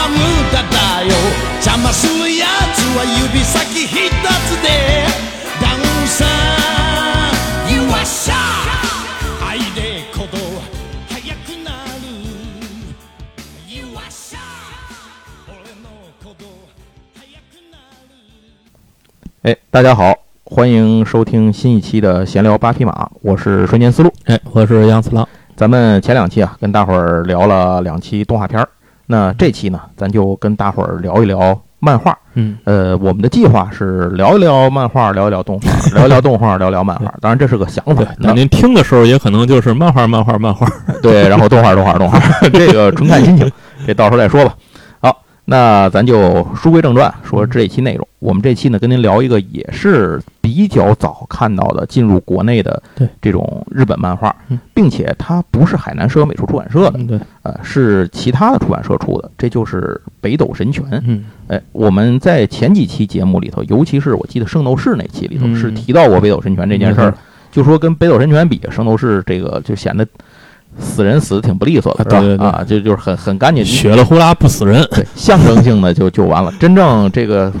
は無駄だよ邪魔するやつは指先一つでダウンさ You are s h 愛で鼓動速くなる You are s h 俺の鼓動速くなる哎，大家好，欢迎收听新一期的闲聊八匹马，我是瞬间思路。哎，我是杨次郎。咱们前两期啊，跟大伙儿聊了两期动画片儿， 那这期呢，咱就跟大伙儿聊一聊漫画。嗯，呃，我们的计划是聊一聊漫画，聊一聊动画，聊一聊动画，聊聊漫画。当然，这是个想法。，那您听的时候也可能就是漫画、漫画、漫画。对，然后动画，动画，动画，这个纯看心情，这到时候再说吧。好，那咱就书归正传，说这一期内容。我们这期呢，跟您聊一个也是比较早看到的进入国内的这种日本漫画嗯，并且它不是海南社美术出版社的，嗯，对，呃，是其他的出版社出的，这就是北斗神拳。嗯，哎，我们在前几期节目里头，尤其是我记得圣斗士那期里头，嗯是提到过北斗神拳这件事儿，就说跟北斗神拳比，圣斗士这个就显得死人死的挺不利索的，是吧？啊对对对啊，就就是很很干净，血了呼啦不死人。对，象征性的就就完了。真正这个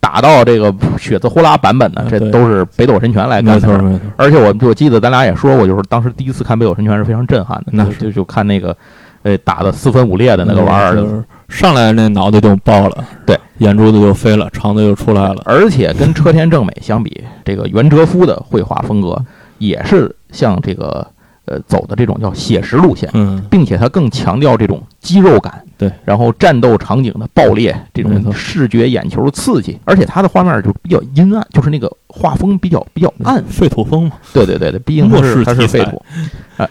打到这个血字呼啦版本的这都是北斗神拳来干的事儿。没错没错。而且我我记得咱俩也说过，就是当时第一次看北斗神拳是非常震撼的，那就就就看那个，呃，打的四分五裂的那个玩意儿，就是上来那脑袋就爆了，对，眼珠子就飞了，肠子就出来了。而且跟车田正美相比，这个袁哲夫的绘画风格也是像这个呃走的这种叫写实路线，嗯，并且它更强调这种肌肉感，对，然后战斗场景的爆裂，这种视觉眼球刺激，而且它的画面就比较阴暗，就是那个画风比较比较暗，废土风嘛。对对对对，毕竟它是它是废土。哎，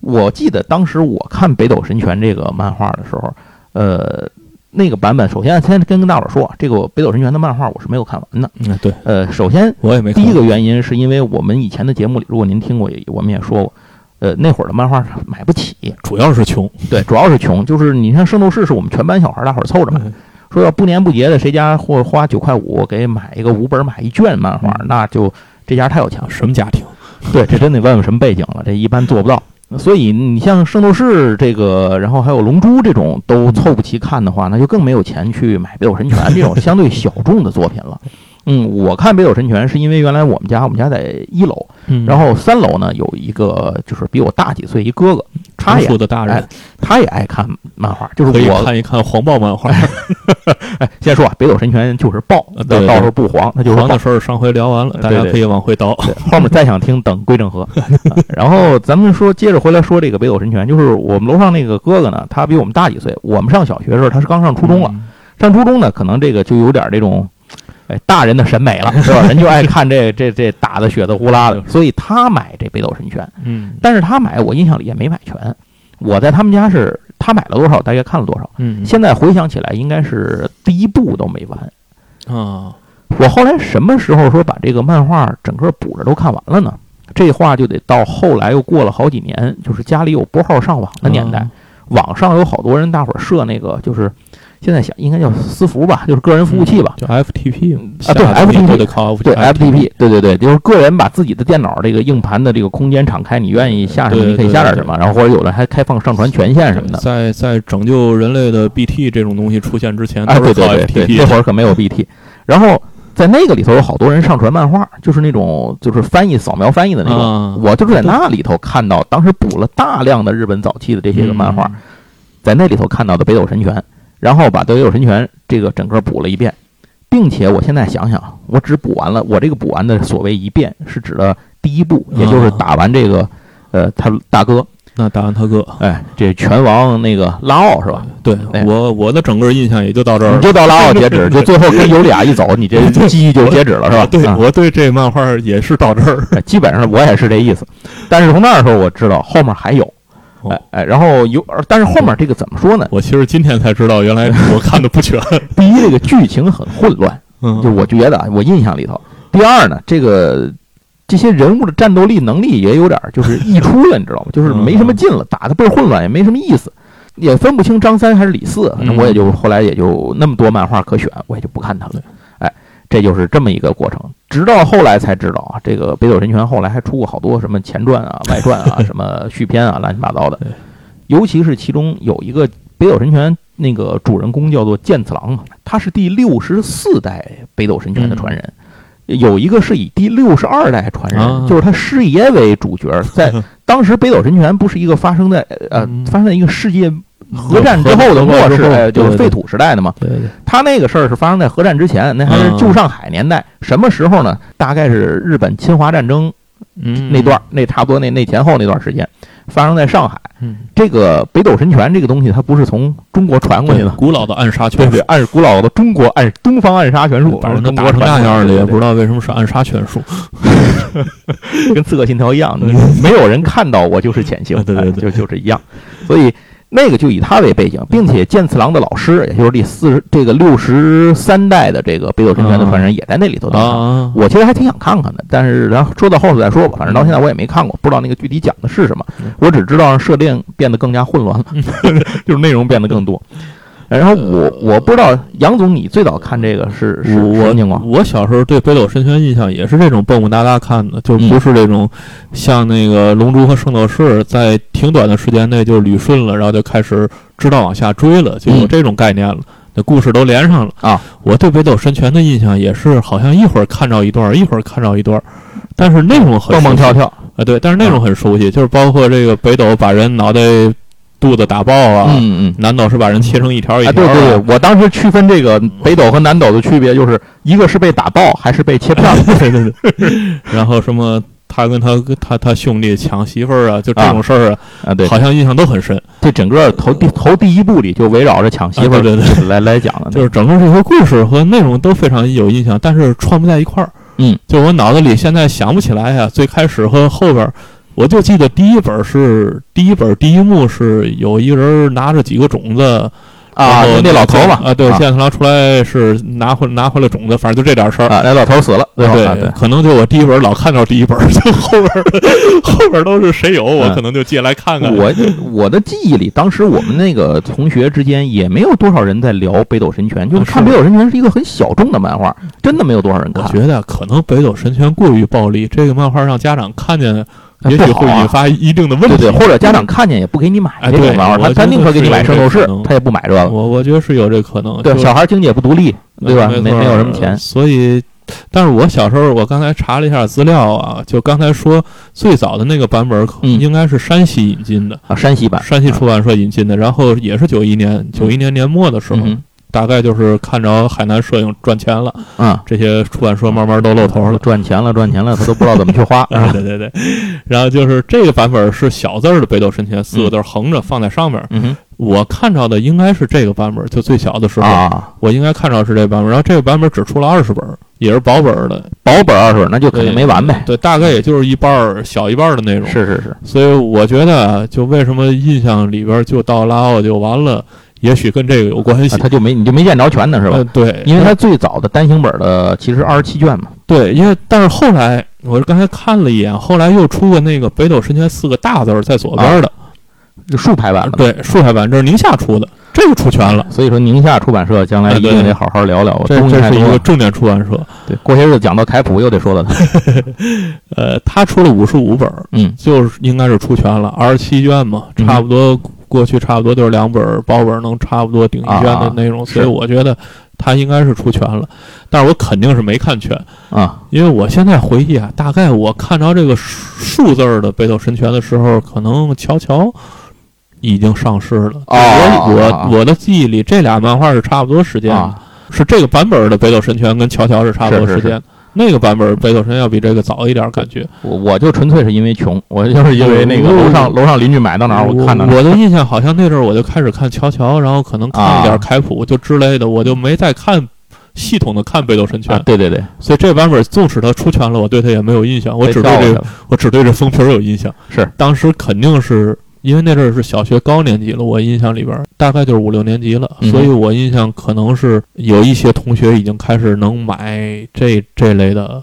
我记得当时我看《北斗神拳》这个漫画的时候，呃，那个版本，首先先跟跟大伙儿说，这个《北斗神拳》的漫画我是没有看完的。嗯，对，呃，首先我也没看。第一个原因是因为我们以前的节目里，如果您听过，也我们也说过，呃，那会儿的漫画买不起，主要是穷。对，主要是穷，就是你像《圣斗士》是我们全班小孩儿大伙儿凑着买，嗯说要不年不节的，谁家或花九块五给买一个五本买一卷漫画，嗯那就这家太有钱了。什么家庭？对，这真得问问什么背景了，这一般做不到。所以你像《圣斗士》这个，然后还有《龙珠》这种都凑不齐看的话，那就更没有钱去买《北斗神拳》这种相对小众的作品了。嗯，我看《北斗神拳》是因为原来我们家我们家在一楼，嗯然后三楼呢有一个就是比我大几岁一哥哥，他成也熟的大人哎他也爱看漫画，就是我看一看黄暴漫画。哎，先说啊，《北斗神拳》就是爆，啊对对到到时候不黄，那就是黄的。事儿上回聊完了，大家可以往回倒。对，后面再想听等归正和。啊 然后咱们说，接着回来说这个北斗神拳，就是我们楼上那个哥哥呢，他比我们大几岁。我们上小学的时候，他是刚上初中了。嗯上初中呢，可能这个就有点这种，哎，大人的审美了，是吧？人就爱看这这这打的血的呼啦的，所以他买这北斗神拳。嗯但是他买，我印象里也没买全。我在他们家是，他买了多少，大概看了多少。嗯现在回想起来，应该是第一部都没完。啊，我后来什么时候说把这个漫画整个补着都看完了呢？这话就得到后来又过了好几年，就是家里有拨号上网的年代，啊网上有好多人，大伙儿设那个就是现在想应该叫私服吧，就是个人服务器吧。叫 FTP 啊对 FTP 得靠对 FTP，FTP，对对对，就是个人把自己的电脑这个硬盘的这个空间敞开，你愿意下什么你可以下点什么，然后或者有的还开放上传权限什么的。在在拯救人类的 BT 这种东西出现之前，啊，都是靠对对对对，FTP 那会儿可没有 BT，然后在那个里头有好多人上传漫画，就是那种就是翻译扫描翻译的那种。啊，我就是在那里头看到，当时补了大量的日本早期的这些个漫画，嗯在那里头看到的《北斗神拳》，然后把《德有神拳》这个整个补了一遍，并且我现在想想，我只补完了，我这个补完的所谓一遍是指的第一部，也就是打完这个，呃，他大哥，那打完他哥，哎，这拳王那个拉奥是吧？对哎我我的整个印象也就到这儿了。你就到拉奥截止，就最后跟尤里亚一走，你这记忆就截止了是吧？对，啊我对这漫画也是到这儿。哎基本上我也是这意思。但是从那时候我知道后面还有，哦哎哎，然后有，但是后面这个怎么说呢？我其实今天才知道，原来 我看的不全。第一，这个剧情很混乱，嗯，就我觉得啊，我印象里头。第二呢，这个这些人物的战斗力能力也有点就是溢出了，你知道吗？就是没什么劲了，打的倍儿混乱，也没什么意思。也分不清张三还是李四，反正嗯我也就后来也就那么多漫画可选，我也就不看它了。哎，这就是这么一个过程。直到后来才知道啊，这个北斗神拳后来还出过好多什么前传啊、外传啊、什么续篇啊，乱七八糟的。尤其是其中有一个北斗神拳那个主人公叫做剑次郎，他是第六十四代北斗神拳的传人。有一个是以第六十二代传人，啊就是他师爷为主角，在 当时北斗神拳不是一个发生在呃嗯发生在一个世界核战之后的末世，哎，就是废土时代的嘛。对对，他那个事儿是发生在核战之前，那还是旧上海年代。什么时候呢？大概是日本侵华战争嗯，那段，那差不多那那前后那段时间，发生在上海。嗯，这个北斗神拳这个东西，它不是从中国传过去的，古老的暗杀拳术，，对对按古老的中国暗东方暗杀拳术，把人都打成那样了，也不知道，为什么是暗杀拳术。跟刺客信条一样，没有人看到我就是潜行，对对对哎就就是一样。所以那个就以他为背景，并且剑次郎的老师，也就是第四十这个六十三代的这个北斗神拳的传人，也在那里头登场。啊，我其实还挺想看看的，但是然后说到后头再说吧。反正到现在我也没看过，不知道那个具体讲的是什么嗯。我只知道设定变得更加混乱了，就是内容变得更多。然后我我不知道杨总，你最早看这个是是什我么情况？我小时候对北斗神拳印象也是这种蹦蹦哒哒看的，就不是这种像那个龙珠和圣斗士，在挺短的时间内就捋顺了，然后就开始知道往下追了，就有嗯这种概念了。那故事都连上了啊！我对北斗神拳的印象也是，好像一会儿看着一段，一会儿看着一段，但是内容很蹦蹦跳跳，啊，对，但是内容很熟悉，就是包括这个北斗把人脑袋肚子打爆啊，嗯嗯。南斗是把人切成一条一啊，条的，对对对，我当时区分这个北斗和南斗的区别，就是一个是被打爆，还是被切片儿。对 对对，然后什么他跟他他他兄弟抢媳妇儿啊，就这种事儿啊，啊，对，好像印象都很深。这整个头第头第一部里就围绕着抢媳妇儿啊对对对 来来讲的，就是整个这个故事和内容都非常有印象，但是串不在一块儿。嗯，就我脑子里现在想不起来呀、最开始和后边儿，我就记得第一本是第一本第一幕是有一个人拿着几个种子啊，那老头嘛，啊，对，啊剑次郎出来是拿回拿回了种子，反正就这点事儿。啊，那老头死了，最后啊对，可能就我第一本老看到第一本，就 后边儿后边儿都是谁有，我嗯可能就借来看看。我我的记忆里，当时我们那个同学之间也没有多少人在聊北斗神拳，就是看北斗神拳是一个很小众的漫画，真的没有多少人看。我觉得可能北斗神拳过于暴力，这个漫画让家长看见，也许会引发一定的问题。对对，或者家长看见也不给你买哎这种漫画，他对我觉得他宁可给你买圣斗士他也不买这个。我我觉得是有这可能。对，小孩经济也不独立，对吧？没没没有什么钱。所以。但是我小时候，我刚才查了一下资料啊，就刚才说最早的那个版本，应该是山西引进的，啊，山西版，山西出版社引进的，然后也是九一年，九一年年末的时候，嗯大概就是看着海南摄影赚钱了，哼啊，这些出版社慢慢都露头了。赚钱了，赚钱了，他都不知道怎么去花。啊，对对对，然后就是这个版本是小字儿的北斗神拳，四个字横着放在上面。嗯哼，我看到的应该是这个版本，就最小的时候，啊，我应该看到是这个版本。然后这个版本只出了二十本，也是薄本的，薄本二十本，那就肯定没完呗。对，大概也就是一半儿小一半的内容。是是是，所以我觉得啊，就为什么印象里边就到拉奥就完了，也许跟这个有关系啊，他就没你就没见着全呢，是吧呃？对，因为他最早的单行本的其实二十七卷嘛。对，因为但是后来我刚才看了一眼，后来又出过那个北斗神拳四个大字在左边的，就竖排版的。对，竖排版，这是宁夏出的，这个出全了。所以说宁夏出版社将来一定得好好聊聊，这是一。个重点出版社，对，过些日子讲到凯普又得说到他。呃，他出了五十五本，嗯就是应该是出全了，二十七卷嘛，嗯差不多过去差不多就是两本儿薄本儿能差不多顶一卷的啊内容，是。所以我觉得他应该是出全了，但是我肯定是没看全，啊，因为我现在回忆啊，大概我看着这个数字儿的北斗神拳的时候，可能乔乔已经上市了。哦我啊我我的记忆里，这俩漫画是差不多时间是这个版本的北斗神拳跟乔乔是差不多是是。时间。那个版本北斗神拳要比这个早一点，感觉。我我就纯粹是因为穷，我就是因为那个哦楼上楼上邻居买到哪儿，我看到哪儿。我的印象好像那阵儿我就开始看乔乔，然后可能看一点啊凯普就之类的，我就没再看系统的看北斗神拳。啊，对对对，所以这版本纵使它出拳了，我对它也没有印象，我只对这个我只对这封皮儿有印象。是当时肯定是因为那阵儿是小学高年级了，我印象里边儿大概就是五六年级了，嗯所以我印象可能是有一些同学已经开始能买这这类的。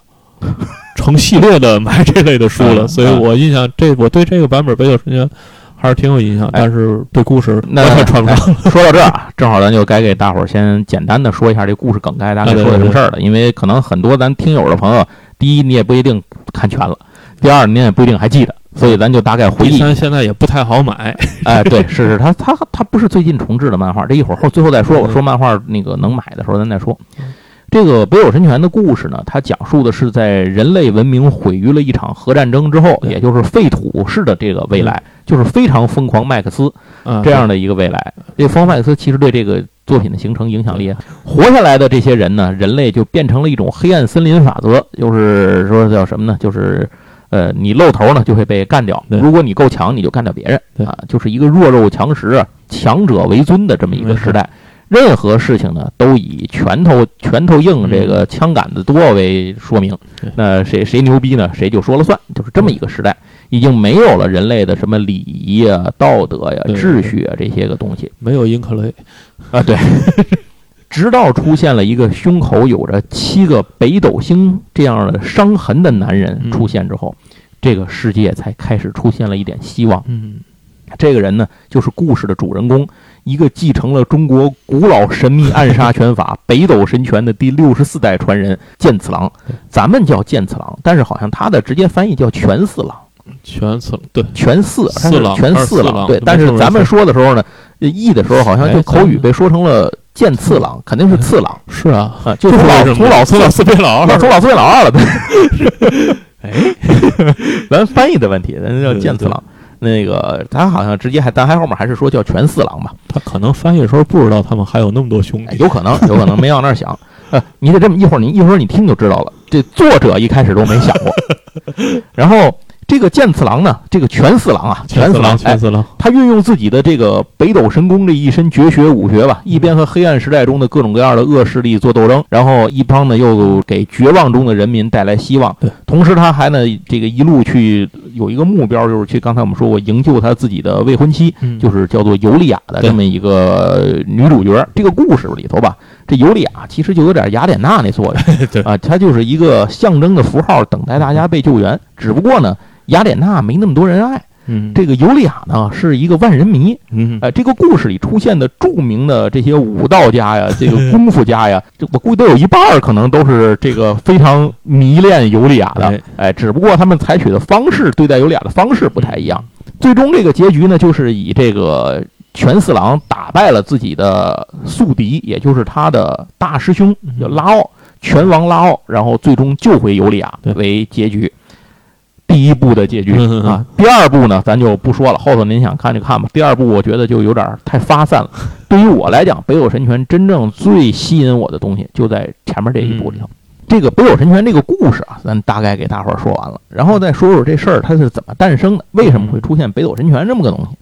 成系列的买这类的书了，嗯所以我印象这我对这个版本北斗神拳还还是挺有印象，哎但是对故事那完全传不上。哎说到这儿啊，正好咱就该给大伙儿先简单的说一下这故事梗概大概说的什么事儿了，因为可能很多咱听友的朋友，第一你也不一定看全了，第二你也不一定还记得，所以咱就大概回忆。第三现在也不太好买，哎，对，是是，它它它不是最近重置的漫画，这一会儿后最后再说。我说漫画那个能买的时候咱再说。这个北斗神拳的故事呢，它讲述的是在人类文明毁于了一场核战争之后，也就是废土式的这个未来，就是非常疯狂麦克斯啊，这样的一个未来。这疯狂麦克斯其实对这个作品的形成影响力，活下来的这些人呢，人类就变成了一种黑暗森林法则，就是说叫什么呢？就是。呃，你露头呢就会被干掉，如果你够强，你就干掉别人。啊，就是一个弱肉强食啊，强者为尊的这么一个时代。任何事情呢，都以拳头拳头硬，嗯这个枪杆子多为说明。那谁谁牛逼呢？谁就说了算，就是这么一个时代，已经没有了人类的什么礼仪啊、道德呀、对秩序啊这些个东西。没有英克雷，啊。对，直到出现了一个胸口有着七个北斗星这样的伤痕的男人嗯出现之后，这个世界才开始出现了一点希望。嗯，这个人呢，就是故事的主人公，一个继承了中国古老神秘暗杀拳法北斗神拳的第六十四代传人剑次郎。咱们叫剑次郎，但是好像他的直接翻译叫全四郎，全次对，全四，他是四郎拳还是四郎。对，但是咱们说的时候呢，译的时候好像就哎口语被说成了剑次郎，肯定是次郎 是啊，啊，就从老从老从老四变老二，老从老四变老二了。对，哎，咱翻译的问题，咱叫剑次郎。那个他好像直接还，咱还后面还是说叫全四郎吧。他可能翻译的时候不知道他们还有那么多兄弟，哎有可能，有可能没往那儿想。呃，你得这么一会儿，你一会儿你听就知道了。这作者一开始都没想过。然后这个剑次郎呢，这个全四郎啊，全四郎，哎全，四郎，他运用自己的这个北斗神功这一身绝学武学吧，一边和黑暗时代中的各种各样的恶势力做斗争，然后一方呢又给绝望中的人民带来希望。对，同时他还呢这个一路去有一个目标，就是去刚才我们说过营救他自己的未婚妻，嗯。就是叫做尤利亚的这么一个女主角。这个故事里头吧，这尤利亚其实就有点雅典娜那作用。对。啊，她就是一个象征的符号，等待大家被救援。只不过呢，雅典娜没那么多人爱，嗯，这个尤利亚呢是一个万人迷。嗯，呃，这个故事里出现的著名的这些武道家呀，这个 功夫家呀，这我估计都有一半儿可能都是这个非常迷恋尤利亚的哎。哎，只不过他们采取的方式，对待尤利亚的方式不太一样。最终这个结局呢，就是以这个拳四郎打败了自己的宿敌，也就是他的大师兄嗯叫拉奥，拳王拉奥，然后最终救回尤利亚为结局。第一部的结局啊，第二部呢，咱就不说了，后头您想看就看吧。第二部我觉得就有点太发散了。对于我来讲，《北斗神拳》真正最吸引我的东西就在前面这一部里头。这个《北斗神拳》这个故事啊，咱大概给大伙儿说完了，然后再说说这事儿它是怎么诞生的，为什么会出现北斗神拳这么个东西。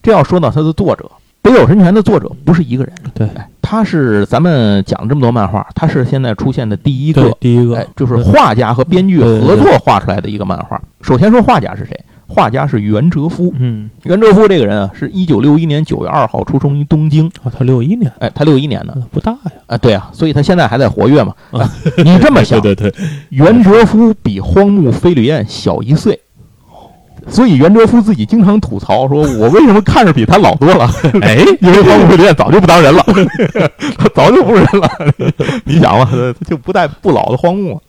这要说到它的作者，《北斗神拳》的作者不是一个人，对，哎，他是咱们讲这么多漫画，他是现在出现的第一个，第一个哎，就是画家和编剧合作画出来的一个漫画。首先说画家是谁？画家是袁哲夫。嗯，袁哲夫这个人啊，是一九六一年九月二号出生于东京。啊，他六一年，哎，他六一年的不大呀，啊，对啊，所以他现在还在活跃嘛。啊、你这么想，对对对，袁哲夫比荒木飞吕彦小一岁，所以袁哲夫自己经常吐槽说：“ 我为什么看着比他老多了？”哎，因为荒木飞吕彦早就不当人了，他 早就不是人了。你想吧，就不带不老的荒木，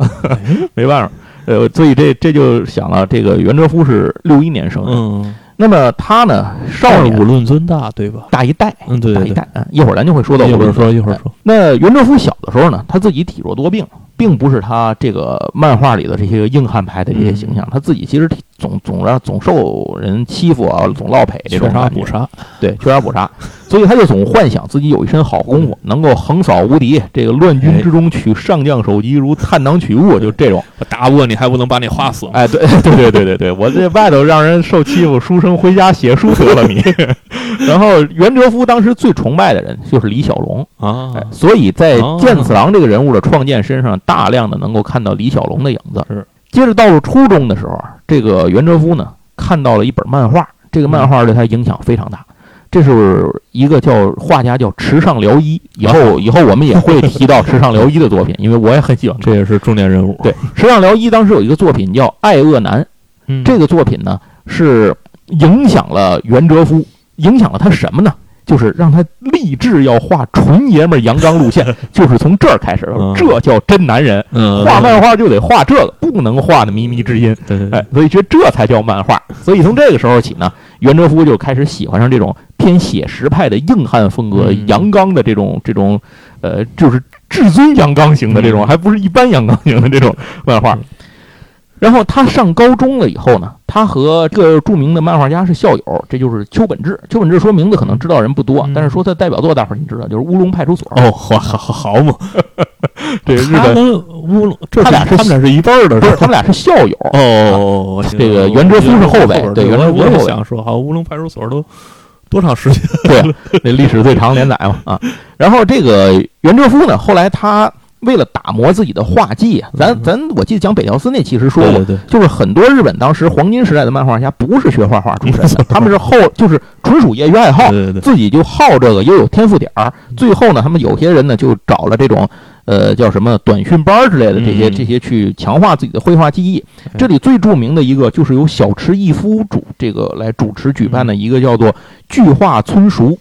没办法。呃，所以这这就想了，这个袁哲夫是六一年生人，嗯，那么他呢，少年论尊大，对吧？大一代，嗯，对对对，大一代。嗯，一会儿咱就会说到一会儿说一会儿说，那袁哲夫小的时候呢，他自己体弱多病，并不是他这个漫画里的这些硬汉派的这些形象，他自己其实体总总让总受人欺负啊，总落赔这种缺啥感觉补啥，对，缺啥补啥，所以他就总幻想自己有一身好功夫，能够横扫无敌，这个乱军之中取上将首级如探囊取物，就这种。我打不过你还不能把你划死吗？哎，对 对对对对对，我这外头让人受欺负，书生回家写书得了你。然后袁哲夫当时最崇拜的人就是李小龙，啊。哎，所以在哦剑次郎这个人物的创建身上，大量的能够看到李小龙的影子。是。接着到了初中的时候啊，这个袁哲夫呢看到了一本漫画，这个漫画对他影响非常大。这是一个叫画家叫池上辽一，以后以后我们也会提到池上辽一的作品，因为我 也很喜欢。这也是重点人物。对，池上辽一当时有一个作品叫《爱恶男》，嗯，这个作品呢是影响了袁哲夫，影响了他什么呢？就是让他立志要画纯爷们儿阳刚路线，就是从这儿开始嗯，这叫真男人。嗯，画漫画就得画这个，不能画的靡靡之音。哎，所以觉得这才叫漫画。所以从这个时候起呢，袁哲夫就开始喜欢上这种偏写实派的硬汉风格、嗯阳刚的这种这种，呃，就是至尊阳刚型的这种，嗯还不是一般阳刚型的这种漫画嗯。然后他上高中了以后呢，他和这个著名的漫画家是校友，这就是邱本志。邱本志说名字可能知道人不多，嗯但是说他代表作大伙儿你知道，就是《乌龙派出所》。哦，好好好好嘛，这日本乌龙，这他俩是他们俩是一辈儿的，不是他们俩是校友。哦，我这个袁哲夫是后辈袁哲夫是我也想说，好，乌龙派出所都多长时间？对啊，那历史最长连载嘛啊。然后这个袁哲夫呢，后来他为了打磨自己的画技啊，咱嗯咱我记得讲北条司那其实说过，就是很多日本当时黄金时代的漫画家不是学画画出身的，他们是后就是纯属业余爱好，自己就好这个，又有天赋点儿。最后呢，他们有些人呢就找了这种呃叫什么短训班之类的这些嗯这些去强化自己的绘画技艺。嗯这里最著名的一个就是由小池义夫主这个来主持举办的一个叫做巨画村熟。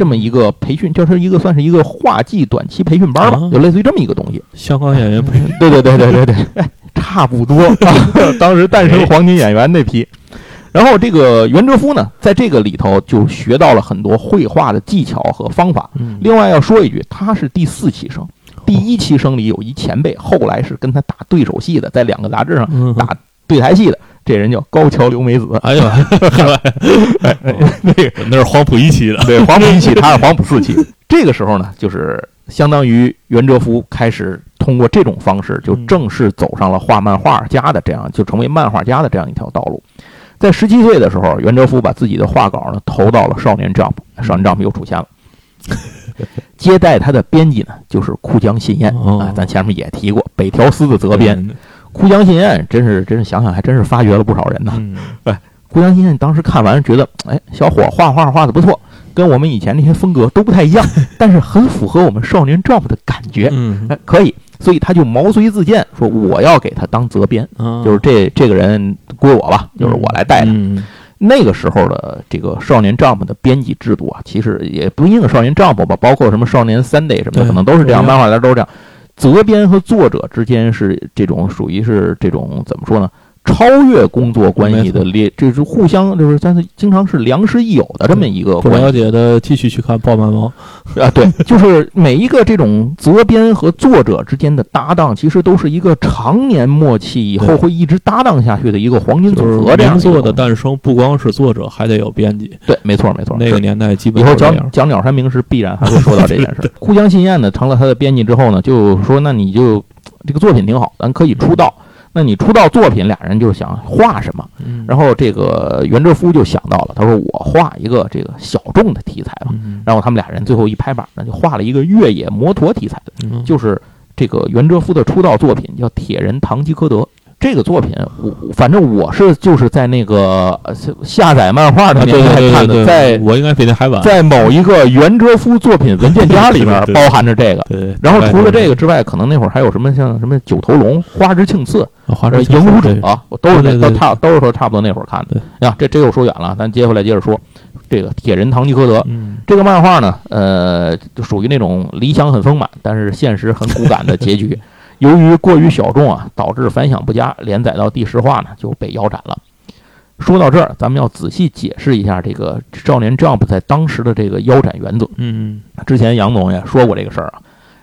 这么一个培训，就是一个算是一个画技短期培训班吧啊，就类似于这么一个东西。香港演员培训，对对对对对对，哎，差不多。当时诞生黄金演员那批，然后这个袁哲夫呢，在这个里头就学到了很多绘画的技巧和方法。嗯。另外要说一句，他是第四期生，第一期生里有一前辈，后来是跟他打对手戏的，在两个杂志上嗯。打对台戏的，这人叫高桥留美子。哎呦，哎，那个那是黄埔一期的，对，黄埔一期，他是黄埔四期。这个时候呢，就是相当于袁哲夫开始通过这种方式，就正式走上了画漫画家的这样，就成为漫画家的这样一条道路。在十七岁的时候，袁哲夫把自己的画稿呢投到了《少年 Jump》，《少年 Jump》又出现了。接待他的编辑呢，就是库江信彦哦啊，咱前面也提过，北条司的责编。嗯库江信彦真是真是想想还真是发掘了不少人呢。嗯，顾江新彦当时看完觉得，哎，小伙画画画的不错，跟我们以前那些风格都不太一样，但是很符合我们少年 Jump 的感觉，嗯，哎，可以，所以他就毛遂自荐，说我要给他当责编，嗯就是这这个人归我吧，就是我来带他。嗯。那个时候的这个少年 Jump 的编辑制度啊，其实也不一定少年 Jump 吧，包括什么少年 Sunday 什么的，可能都是这样漫画家都是这样。责编和作者之间是这种属于是这种怎么说呢？超越工作关系的没列，这是互相就是但是经常是良师益友的这么一个不关系了解的继续去看《爆漫猫》。啊。对，就是每一个这种责编和作者之间的搭档，其实都是一个常年默契，以后会一直搭档下去的一个黄金组合这样名作的诞生，不光是作者，还得有编辑。对，没错没错。那个年代基本以后。讲讲鸟山明时，必然还会说到这件事。互相信任呢，成了他的编辑之后呢，就说那你就这个作品挺好，咱可以出道。那你出道作品，俩人就想画什么？嗯然后这个袁哲夫就想到了，他说我画一个这个小众的题材吧。嗯然后他们俩人最后一拍板呢，就画了一个越野摩托题材的，嗯就是这个袁哲夫的出道作品叫《铁人堂吉诃德》。这个作品，我反正我是就是在那个呃下载漫画的年代看的，在我应该比那还晚。在某一个袁哲夫作品文件夹里面 对对对包含着这个。对，然后除了这个，之外，可能那会儿还有什么像什么九头龙、花之庆次、华呃山影武者对，我都是那都差都是说差不多那会儿看的对。呀，这这又说远了，咱接回来接着说这个铁人唐吉诃德。嗯这个漫画呢，呃，就属于那种理想很丰满，但是现实很骨感的结局。由于过于小众啊，导致反响不佳，连载到第十话呢就被腰斩了。说到这儿，咱们要仔细解释一下这个《少年 Jump》在当时的这个腰斩原则。嗯之前杨总也说过这个事儿啊。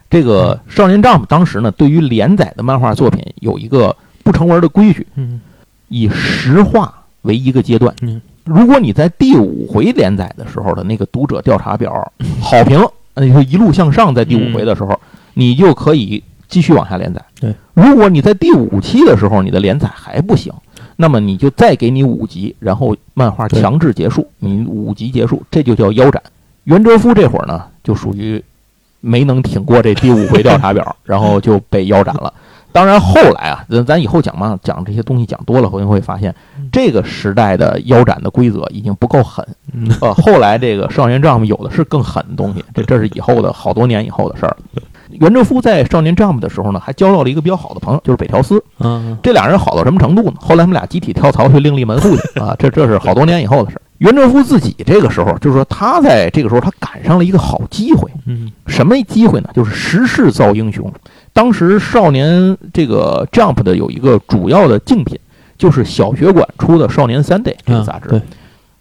这个《少年 Jump》当时呢，对于连载的漫画作品有一个不成文的规矩，嗯以十话为一个阶段。嗯如果你在第五回连载的时候的那个读者调查表好评，那就一路向上，在第五回的时候，你就可以继续往下连载。对，如果你在第五期的时候你的连载还不行，那么你就再给你五集，然后漫画强制结束，你五集结束，这就叫腰斩。袁哲夫这会儿呢，就属于没能挺过这第五回调查表，然后就被腰斩了。当然，后来啊，咱咱以后讲嘛，讲这些东西讲多了，会会发现这个时代的腰斩的规则已经不够狠。嗯呃，后来这个少年 Jump 有的是更狠的东西，这这是以后的好多年以后的事儿了。袁哲夫在少年 Jump 的时候呢，还交到了一个比较好的朋友，就是北条司。嗯这俩人好到什么程度呢？后来他们俩集体跳槽去另立门户去 啊，这这是好多年以后的事。袁哲夫自己这个时候，就是说他在这个时候他赶上了一个好机会，嗯什么机会呢？就是时势造英雄。当时少年这个 Jump 的有一个主要的竞品，就是小学馆出的《少年 Sunday》这个杂志。啊对，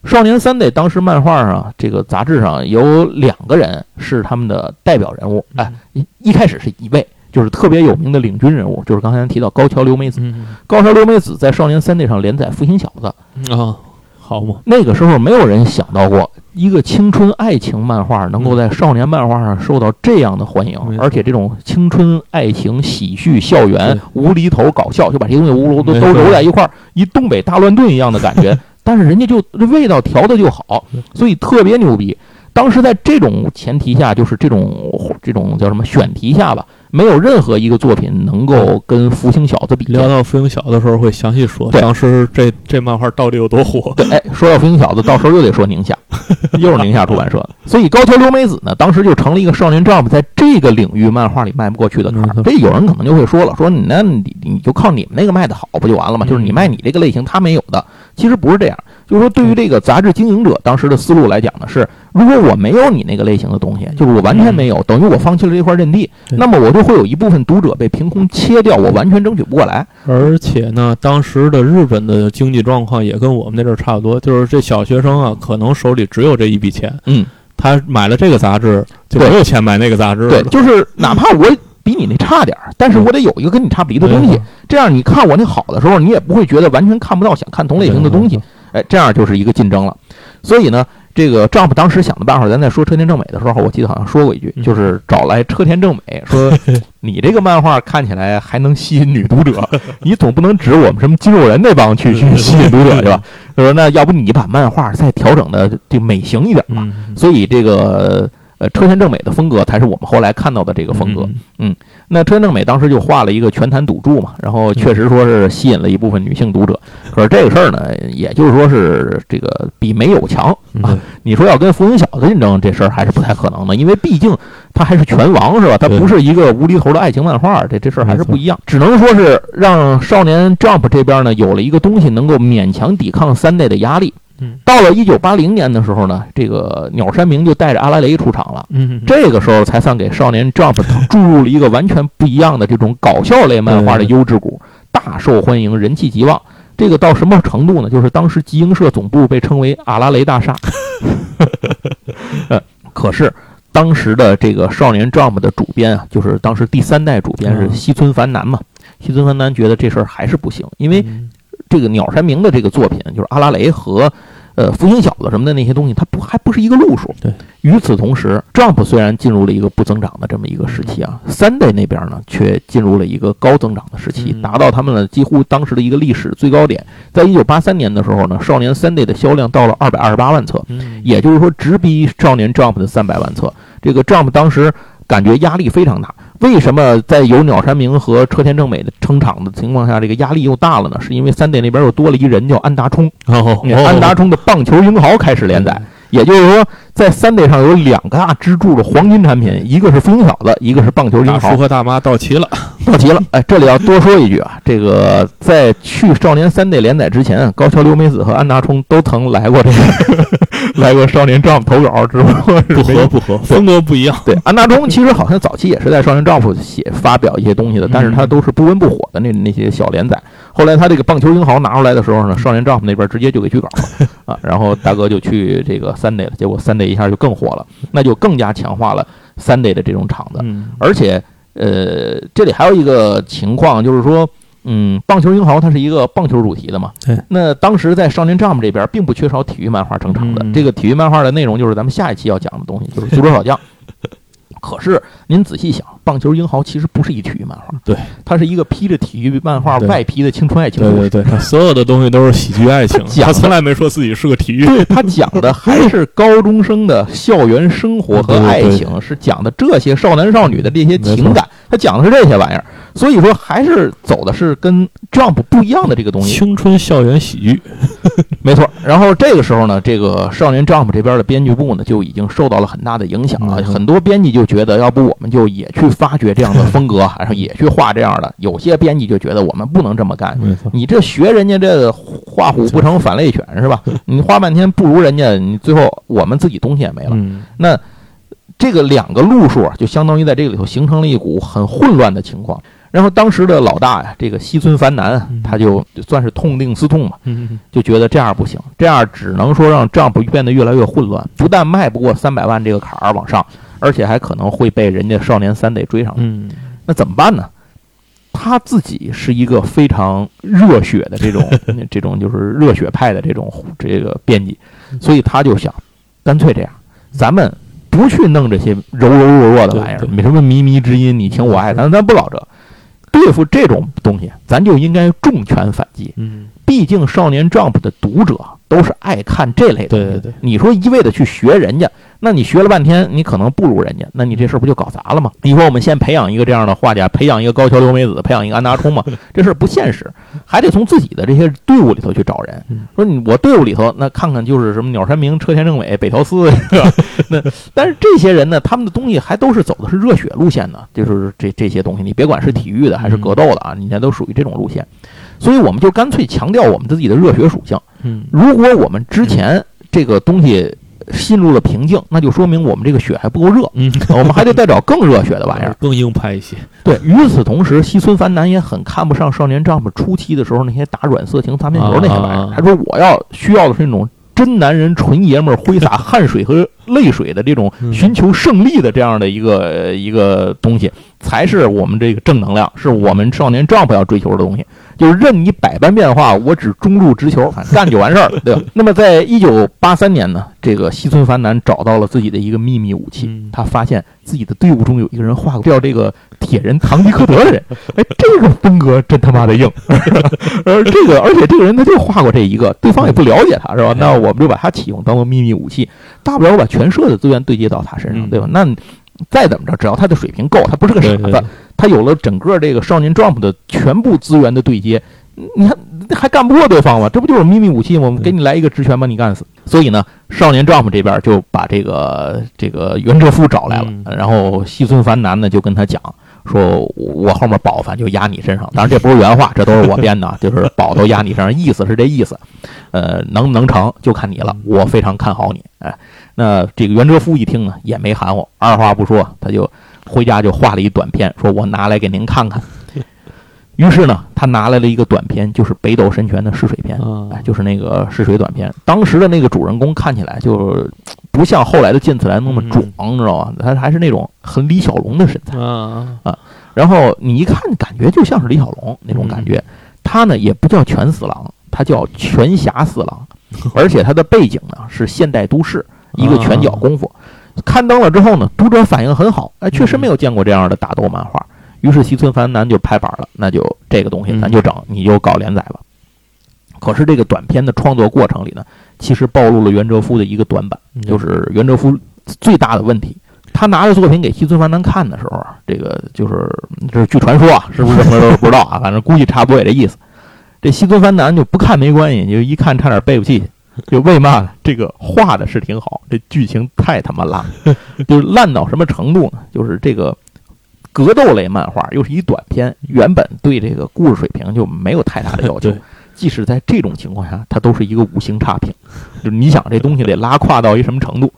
少年 Sunday 当时漫画上这个杂志上有两个人是他们的代表人物，哎，一一开始是一位，就是特别有名的领军人物，就是刚才提到高桥留美子。嗯高桥留美子在少年 Sunday 上连载《福星小子》，嗯啊，好嘛，那个时候没有人想到过一个青春爱情漫画能够在少年漫画上受到这样的欢迎，而且这种青春爱情、喜剧、校园、无厘头、搞笑，就把这些东西无厘头都都揉在一块儿，一东北大乱炖一样的感觉。但是人家就这味道调的就好，所以特别牛逼。当时在这种前提下，就是这种这种叫什么选题下吧，没有任何一个作品能够跟《福星小子》比聊。到福星小子的时候会详细说，对当时这这漫画到底有多火。对，哎，说到福星小子，到时候又得说宁夏，又是宁夏出版社。所以高桥留美子呢，当时就成了一个少年 Jump 在这个领域漫画里迈不过去的坎儿嗯。这有人可能就会说了，说你那你你就靠你们那个卖的好不就完了吗？嗯就是你卖你这个类型，他没有的。其实不是这样，就是说对于这个杂志经营者当时的思路来讲呢，是如果我没有你那个类型的东西，就是我完全没有，等于我放弃了这块阵地，那么我就会有一部分读者被凭空切掉，我完全争取不过来。而且呢，当时的日本的经济状况也跟我们那阵儿差不多，就是这小学生啊，可能手里只有这一笔钱，嗯，他买了这个杂志，就没有钱买那个杂志对，了。就是哪怕我比你那差点儿，但是我得有一个跟你差不离的东西嗯，这样你看我那好的时候，你也不会觉得完全看不到想看同类型的东西，哎，这样就是一个竞争了。所以呢，这个 Jump 当时想的办法，咱在说车田正美的时候，我记得好像说过一句，嗯就是找来车田正美说，你这个漫画看起来还能吸引女读者，你总不能指我们什么肌肉人那帮去去吸引读者去吧？他说那要不你把漫画再调整的就美型一点吧。嗯，所以这个呃车田正美的风格才是我们后来看到的这个风格。嗯那车田正美当时就画了一个拳坛赌注嘛，然后确实说是吸引了一部分女性读者。可是这个事儿呢，也就是说是这个比没有强嗯啊。你说要跟福永小子竞争，这事儿还是不太可能的，因为毕竟他还是拳王是吧？他不是一个无厘头的爱情漫画，这这事儿还是不一样。只能说是让少年 Jump 这边呢有了一个东西能够勉强抵抗三代的压力。嗯到了一九八零年的时候呢，这个鸟山明就带着阿拉蕾出场了。嗯，这个时候才算给少年 Jump 注入了一个完全不一样的这种搞笑类漫画的优质股，大受欢迎，人气极旺。这个到什么程度呢？就是当时集英社总部被称为阿拉蕾大厦。呃，可是当时的这个少年 Jump 的主编啊，就是当时第三代主编是嗯西村繁男嘛。西村繁男觉得这事儿还是不行，因为嗯这个鸟山明的这个作品，就是阿拉蕾和呃福星小子什么的那些东西，它不还不是一个路数。对。与此同时，Jump 虽然进入了一个不增长的这么一个时期啊，Sunday 那边呢却进入了一个高增长的时期，嗯达到他们的几乎当时的一个历史最高点。在一九八三年的时候呢，少年 Sunday 的销量到了二百二十八万册，嗯也就是说直逼少年 Jump 的三百万册。这个 Jump 当时感觉压力非常大。为什么在有鸟山明和车田正美的撑场的情况下，这个压力又大了呢？是因为三 day 那边又多了一人叫安达充，哦，安达充的棒球英豪开始连载。也就是说，在三 day 上有两个大支柱的黄金产品，一个是福星小子，一个是棒球英豪大叔。和大妈到齐了，到齐了。哎，这里要多说一句啊，这个在去少年三 day 连载之前，高桥留美子和安达充都曾来过这个 来过少年 Jump 投稿，只不过是不合不合，风格不一样。对，安达充其实好像早期也是在少年 Jump 写发表一些东西的，但是他都是不温不火的那那些小连载。后来他这个棒球英豪拿出来的时候呢，少年 Jump 那边直接就给拒稿了啊，然后大哥就去这个 Sunday 了，结果 Sunday 一下就更火了，那就更加强化了 Sunday 的这种场子。嗯而且，呃，这里还有一个情况就是说，嗯，棒球英豪它是一个棒球主题的嘛。对。那当时在少年 Jump 这边并不缺少体育漫画登场的，嗯这个体育漫画的内容就是咱们下一期要讲的东西，就是足球小将。可是您仔细想，棒球英豪其实不是一体育漫画，对，它是一个披着体育漫画外皮的青春爱情对故事。对对，他所有的东西都是喜剧爱情他，从来没说自己是个体育。对他讲的还是高中生的校园生活和爱对对情，是讲的这些少男少女的这些情感，他讲的是这些玩意儿。所以说，还是走的是跟 Jump 不一样的这个东西。青春校园喜剧，没错。然后这个时候呢，这个少年 Jump 这边的编剧部呢，就已经受到了很大的影响了。嗯很多编辑就觉得，要不我们就也去发掘这样的风格，然后也去画这样的。有些编辑就觉得我们不能这么干，你这学人家这画虎不成反类犬是吧？你画半天不如人家，你最后我们自己东西也没了。嗯那这个两个路数啊，就相当于在这个里头形成了一股很混乱的情况。然后当时的老大呀，这个西村繁男他就就算是痛定思痛嘛，嗯就觉得这样不行，这样只能说让 Jump 变得越来越混乱，不但迈不过三百万这个坎儿往上，而且还可能会被人家少年三 Day 追上来。嗯那怎么办呢？他自己是一个非常热血的这种 这种就是热血派的这种这个编辑，所以他就想，干脆这样，咱们不去弄这些柔柔弱弱的玩意儿什么靡靡之音，你情我爱，咱咱不搞这，对付这种东西，咱就应该重拳反击。嗯毕竟少年 Jump 的读者都是爱看这类的。对对对你说一味的去学人家，那你学了半天，你可能不如人家，那你这事儿不就搞砸了吗？你说我们先培养一个这样的画家，培养一个高桥留美子，培养一个安达充嘛，这事儿不现实，还得从自己的这些队伍里头去找人嗯。说你我队伍里头，那看看就是什么鸟山明、车田正美、北条司，是吧？那但是这些人呢，他们的东西还都是走的是热血路线的，就是这这些东西，你别管是体育的还是格斗的啊，你那都属于这种路线。所以我们就干脆强调我们自己的热血属性。嗯如果我们之前这个东西陷入了瓶颈，那就说明我们这个血还不够热，嗯，我们还得再找更热血的玩意儿。更硬派一些。对，与此同时，西村繁男也很看不上少年 Jump 初期的时候那些打软色情擦边球那些玩意儿啊。他说我要需要的是那种真男人、纯爷们儿挥洒汗水和泪水的这种嗯寻求胜利的这样的一个呃一个东西，才是我们这个正能量，是我们少年 Jump 要追求的东西。就是任你百般变化，我只中路直球，干就完事儿了，对吧？那么在一九八三年呢，这个西村繁男找到了自己的一个秘密武器，嗯他发现自己的队伍中有一个人画过叫这个铁人唐吉诃德的人，哎，这个风格真他妈的硬，而这个而且这个人他就画过这一个，对方也不了解他是吧？那我们就把他启用当做秘密武器，大不了我把全社的资源对接到他身上，嗯对吧？那再怎么着，只要他的水平够，他不是个傻子，对对，他有了整个这个少年 Jump 的全部资源的对接，你看还干不过对方吗？这不就是秘密武器吗？我们给你来一个直拳把你干死。所以呢，少年 Jump 这边就把这个这个袁哲夫找来了，嗯然后西村繁男呢就跟他讲说，我后面宝反就压你身上，当然这不是原话，这都是我编的，啊 就是宝都压你身上，意思是这意思。呃，能不能成就看你了，我非常看好你。哎，那这个袁哲夫一听呢，也没含糊，二话不说，他就回家就画了一短片，说我拿来给您看看。于是呢，他拿来了一个短片，就是北斗神拳的试水片，啊哎，就是那个试水短片。当时的那个主人公看起来就不像后来的剑次郎那么壮，你知道吧？他还是那种很李小龙的身材。啊，然后你一看，感觉就像是李小龙那种感觉。他呢也不叫全四郎，他叫全侠四郎，而且他的背景呢是现代都市，一个拳脚功夫。刊登了之后呢，读者反应很好，哎，确实没有见过这样的打斗漫画。于是西村繁男就拍板了，那就这个东西咱就整，你就搞连载吧。可是这个短片的创作过程里呢，其实暴露了袁哲夫的一个短板，嗯就是袁哲夫最大的问题。他拿着作品给西村繁男看的时候啊，这个就是这是据传说啊，是不是什么都不知道啊，反正估计差不多也这意思。这西村繁男就不看没关系，就一看差点背不气去。就为嘛呢？这个画的是挺好，这剧情太他妈烂，就是烂到什么程度呢？就是这个格斗类漫画又是一短片，原本对这个故事水平就没有太大的要求。即使在这种情况下，它都是一个五星差评。就是你想这东西得拉胯到一什么程度？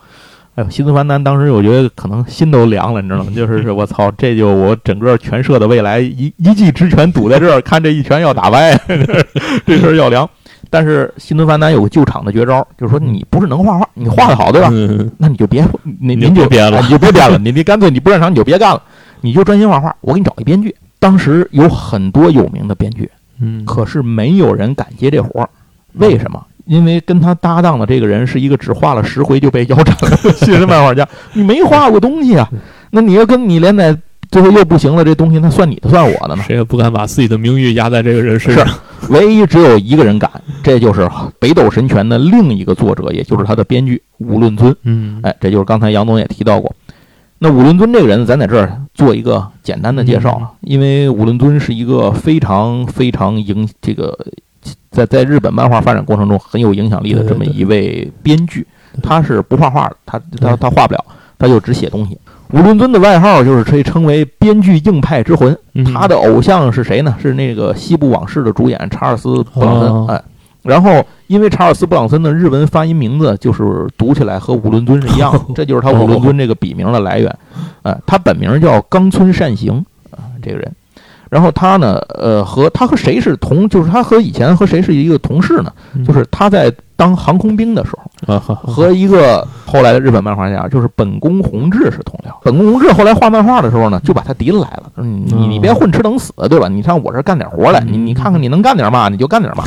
哎呦，西斯凡丹当时我觉得可能心都凉了，你知道吗？就是是我操，这就我整个全社的未来一一记直拳堵在这儿，看这一拳要打歪，这事儿要凉。但是西村繁男有个救场的绝招，就是说你不是能画画，你画的好对吧？嗯。那你就别你你就您就别编了。哎你就别编了，你你干脆你不擅长你就别干了，你就专心画画。我给你找一编剧，当时有很多有名的编剧，嗯，可是没有人敢接这活儿，为什么？因为跟他搭档的这个人是一个只画了十回就被腰斩了的 新人漫画家，你没画过东西啊，那你要跟你连载最后又不行了，这东西那算你的算我的呢？谁也不敢把自己的名誉压在这个人身上。唯一只有一个人敢，这就是《北斗神拳》的另一个作者，也就是他的编剧武论尊。嗯，哎，这就是刚才杨总也提到过。那武论尊这个人，咱在这儿做一个简单的介绍啊，因为武论尊是一个非常非常影这个在在日本漫画发展过程中很有影响力的这么一位编剧，他是不画画的，他他他画不了，他就只写东西。武伦尊的外号就是可以称为编剧硬派之魂，他的偶像是谁呢？是那个《西部往事》的主演查尔斯·布朗森，哎。然后，因为查尔斯·布朗森的日文发音名字就是读起来和武伦尊是一样，这就是他武伦尊这个笔名的来源。哎，他本名叫冈村善行啊，这个人。然后他呢，呃，和他和谁是同？就是他和以前和谁是一个同事呢？就是他在当航空兵的时候，和一个后来的日本漫画家，就是本宫弘志是同僚。本宫弘志后来画漫画的时候呢，就把他提了来了，说你你别混吃等死，对吧？你上我这干点活来，你你看看你能干点嘛，你就干点嘛。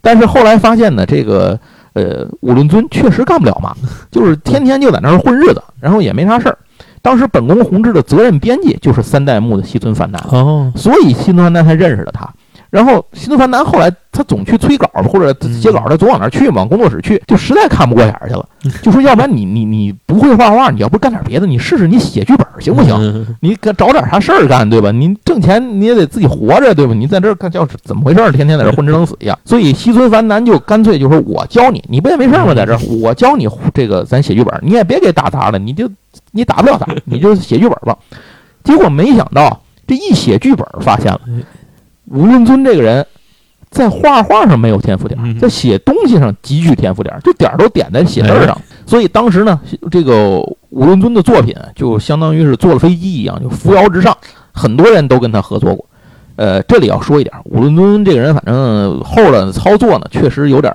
但是后来发现呢，这个呃武论尊确实干不了嘛，就是天天就在那儿混日子，然后也没啥事儿。当时本宫弘志的责任编辑就是三代目的西村繁男，哦，所以西村繁男才认识了他。然后西村繁男后来他总去催稿或者写稿，他总往那儿去嘛，工作室去，就实在看不过眼去了，就说要不然你你你不会画画，你要不干点别的，你试试你写剧本行不行？你找点啥事儿干，对吧？你挣钱你也得自己活着，对吧？你在这儿看叫怎么回事？天天在这混吃等死一样。所以西村繁男就干脆就说我教你，你不也没事吗？在这儿我教你这个咱写剧本，你也别给打杂了，你就你打不了他，你就写剧本吧。结果没想到这一写剧本，发现了。吴润尊这个人，在画画上没有天赋点，在写东西上极具天赋点，就点都点在写字上。所以当时呢，这个吴润尊的作品就相当于是坐了飞机一样，就扶摇直上，很多人都跟他合作过。呃，这里要说一点，吴论尊这个人，反正后的操作呢，确实有点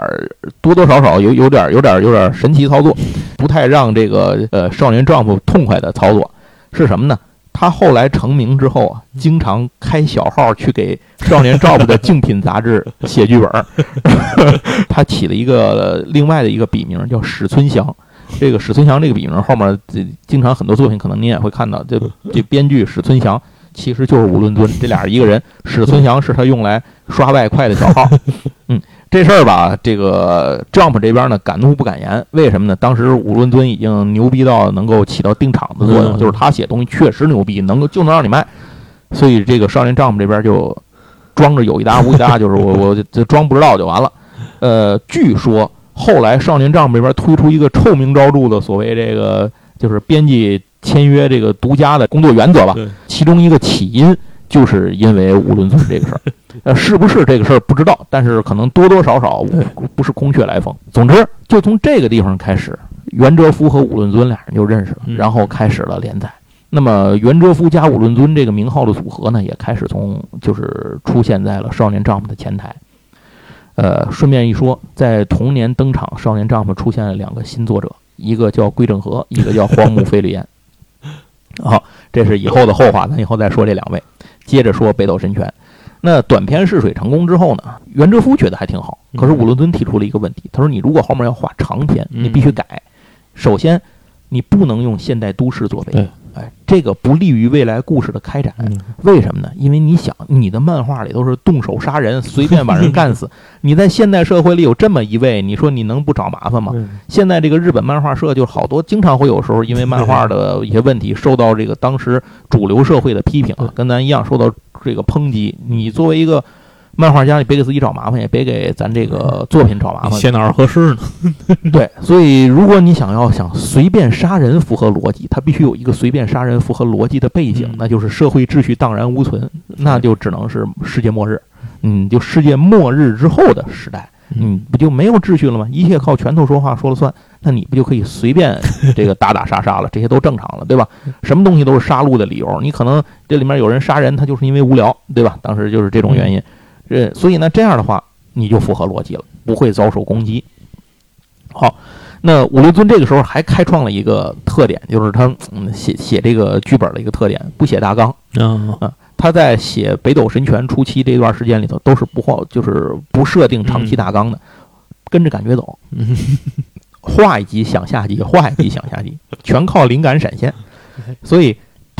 多多少少有有点有点有点神奇操作，不太让这个呃少年丈夫痛快的操作是什么呢？他后来成名之后啊，经常开小号去给《少年 Jump》的竞品杂志 写剧本。他起了一个另外的一个笔名叫史村祥。这个史村祥这个笔名后面，经常很多作品可能您也会看到，这这编剧史村祥其实就是吴伦尊，这俩人一个人。史存祥是他用来刷外快的小号。嗯。这事儿吧，这个 Jump 这边呢，敢怒不敢言。为什么呢？当时武论尊已经牛逼到能够起到定场的作用，就是他写东西确实牛逼，能够就能让你卖。所以这个少年 Jump 这边就装着有一搭无一搭，就是我 我就装不知道就完了。呃，据说后来少年 Jump 这边推出一个臭名昭著的所谓这个就是编辑签约这个独家的工作原则吧，其中一个起因就是因为武论尊这个事儿。呃，是不是这个事儿不知道，但是可能多多少少不是空穴来风。总之，就从这个地方开始，袁哲夫和武论尊俩人就认识了，然后开始了连载。那么，袁哲夫加武论尊这个名号的组合呢，也开始从就是出现在了少年丈夫的前台。呃，顺便一说，在同年登场，少年丈夫出现了两个新作者，一个叫龟正和，一个叫荒木飞吕彦。好，这是以后的后话，咱以后再说这两位。接着说北斗神拳。那短篇试水成功之后呢？袁哲夫觉得还挺好。可是武伦敦提出了一个问题，他说：“你如果后面要画长篇，你必须改。首先，你不能用现代都市作为。”哎，这个不利于未来故事的开展。为什么呢？因为你想，你的漫画里都是动手杀人，随便把人干死。你在现代社会里有这么一位，你说你能不找麻烦吗？现在这个日本漫画社就好多，经常会有时候因为漫画的一些问题，受到这个当时主流社会的批评，啊跟咱一样受到这个抨击。你作为一个。漫画家，你别给自己找麻烦，也别给咱这个作品找麻烦。写哪儿合适呢？对，所以如果你想要想随便杀人符合逻辑，它必须有一个随便杀人符合逻辑的背景，那就是社会秩序荡然无存，那就只能是世界末日。嗯，就世界末日之后的时代，嗯，不就没有秩序了吗？一切靠拳头说话说了算，那你不就可以随便这个打打杀杀了？这些都正常了，对吧？什么东西都是杀戮的理由。你可能这里面有人杀人，他就是因为无聊，对吧？当时就是这种原因。呃，所以呢，这样的话你就符合逻辑了，不会遭受攻击。好，那武六尊这个时候还开创了一个特点，就是他写写这个剧本的一个特点，不写大纲。啊，他在写《北斗神拳》初期这段时间里头，都是不画，就是不设定长期大纲的，跟着感觉走，画一集想下集，画一集想下集，全靠灵感闪现。所以。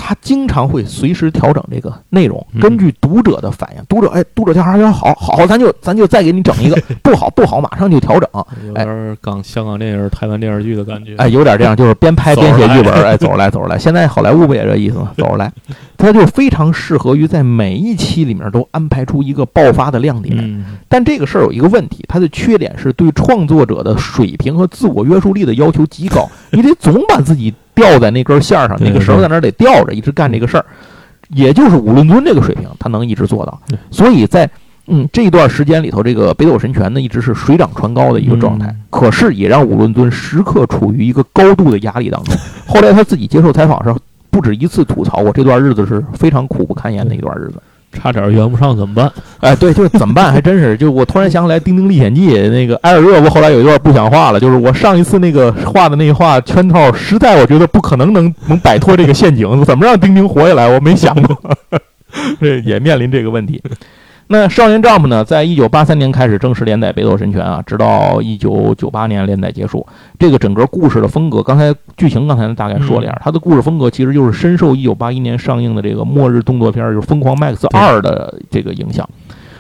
他经常会随时调整这个内容，嗯根据读者的反应，读者哎，读者调查觉得好，好，咱就咱就再给你整一个，不好不好，马上就调整。有点港香港电影、台湾电视剧的感觉。哎，有点这样，就是边拍边写剧本，哎，走着来，走着来。现在好莱坞不也这意思吗？走着来，他就非常适合于在每一期里面都安排出一个爆发的亮点。嗯，但这个事儿有一个问题，它的缺点是对创作者的水平和自我约束力的要求极高，你得总把自己吊在那根线上，那个绳儿在那儿得吊着，一直干这个事儿。也就是武论尊这个水平，他能一直做到。所以在嗯这一段时间里头，这个北斗神拳呢一直是水涨船高的一个状态嗯，可是也让武论尊时刻处于一个高度的压力当中。后来他自己接受采访时，不止一次吐槽过这段日子是非常苦不堪言的一段日子。差点圆不上怎么办？哎，对，就是怎么办？还真是，就我突然想起来《丁丁历险记》那个艾尔热我后来有一段不想画了，就是我上一次那个画的那画圈套，实在我觉得不可能能能摆脱这个陷阱，怎么让丁丁活下来？我没想过，这也面临这个问题。那《少年 Jump》呢，在一九八三年开始正式连载《北斗神拳》啊，直到一九九八年连载结束。这个整个故事的风格，刚才剧情刚才大概说了一下，它的故事风格其实就是深受一九八一年上映的这个末日动作片儿，就是《疯狂 Max 二》的这个影响。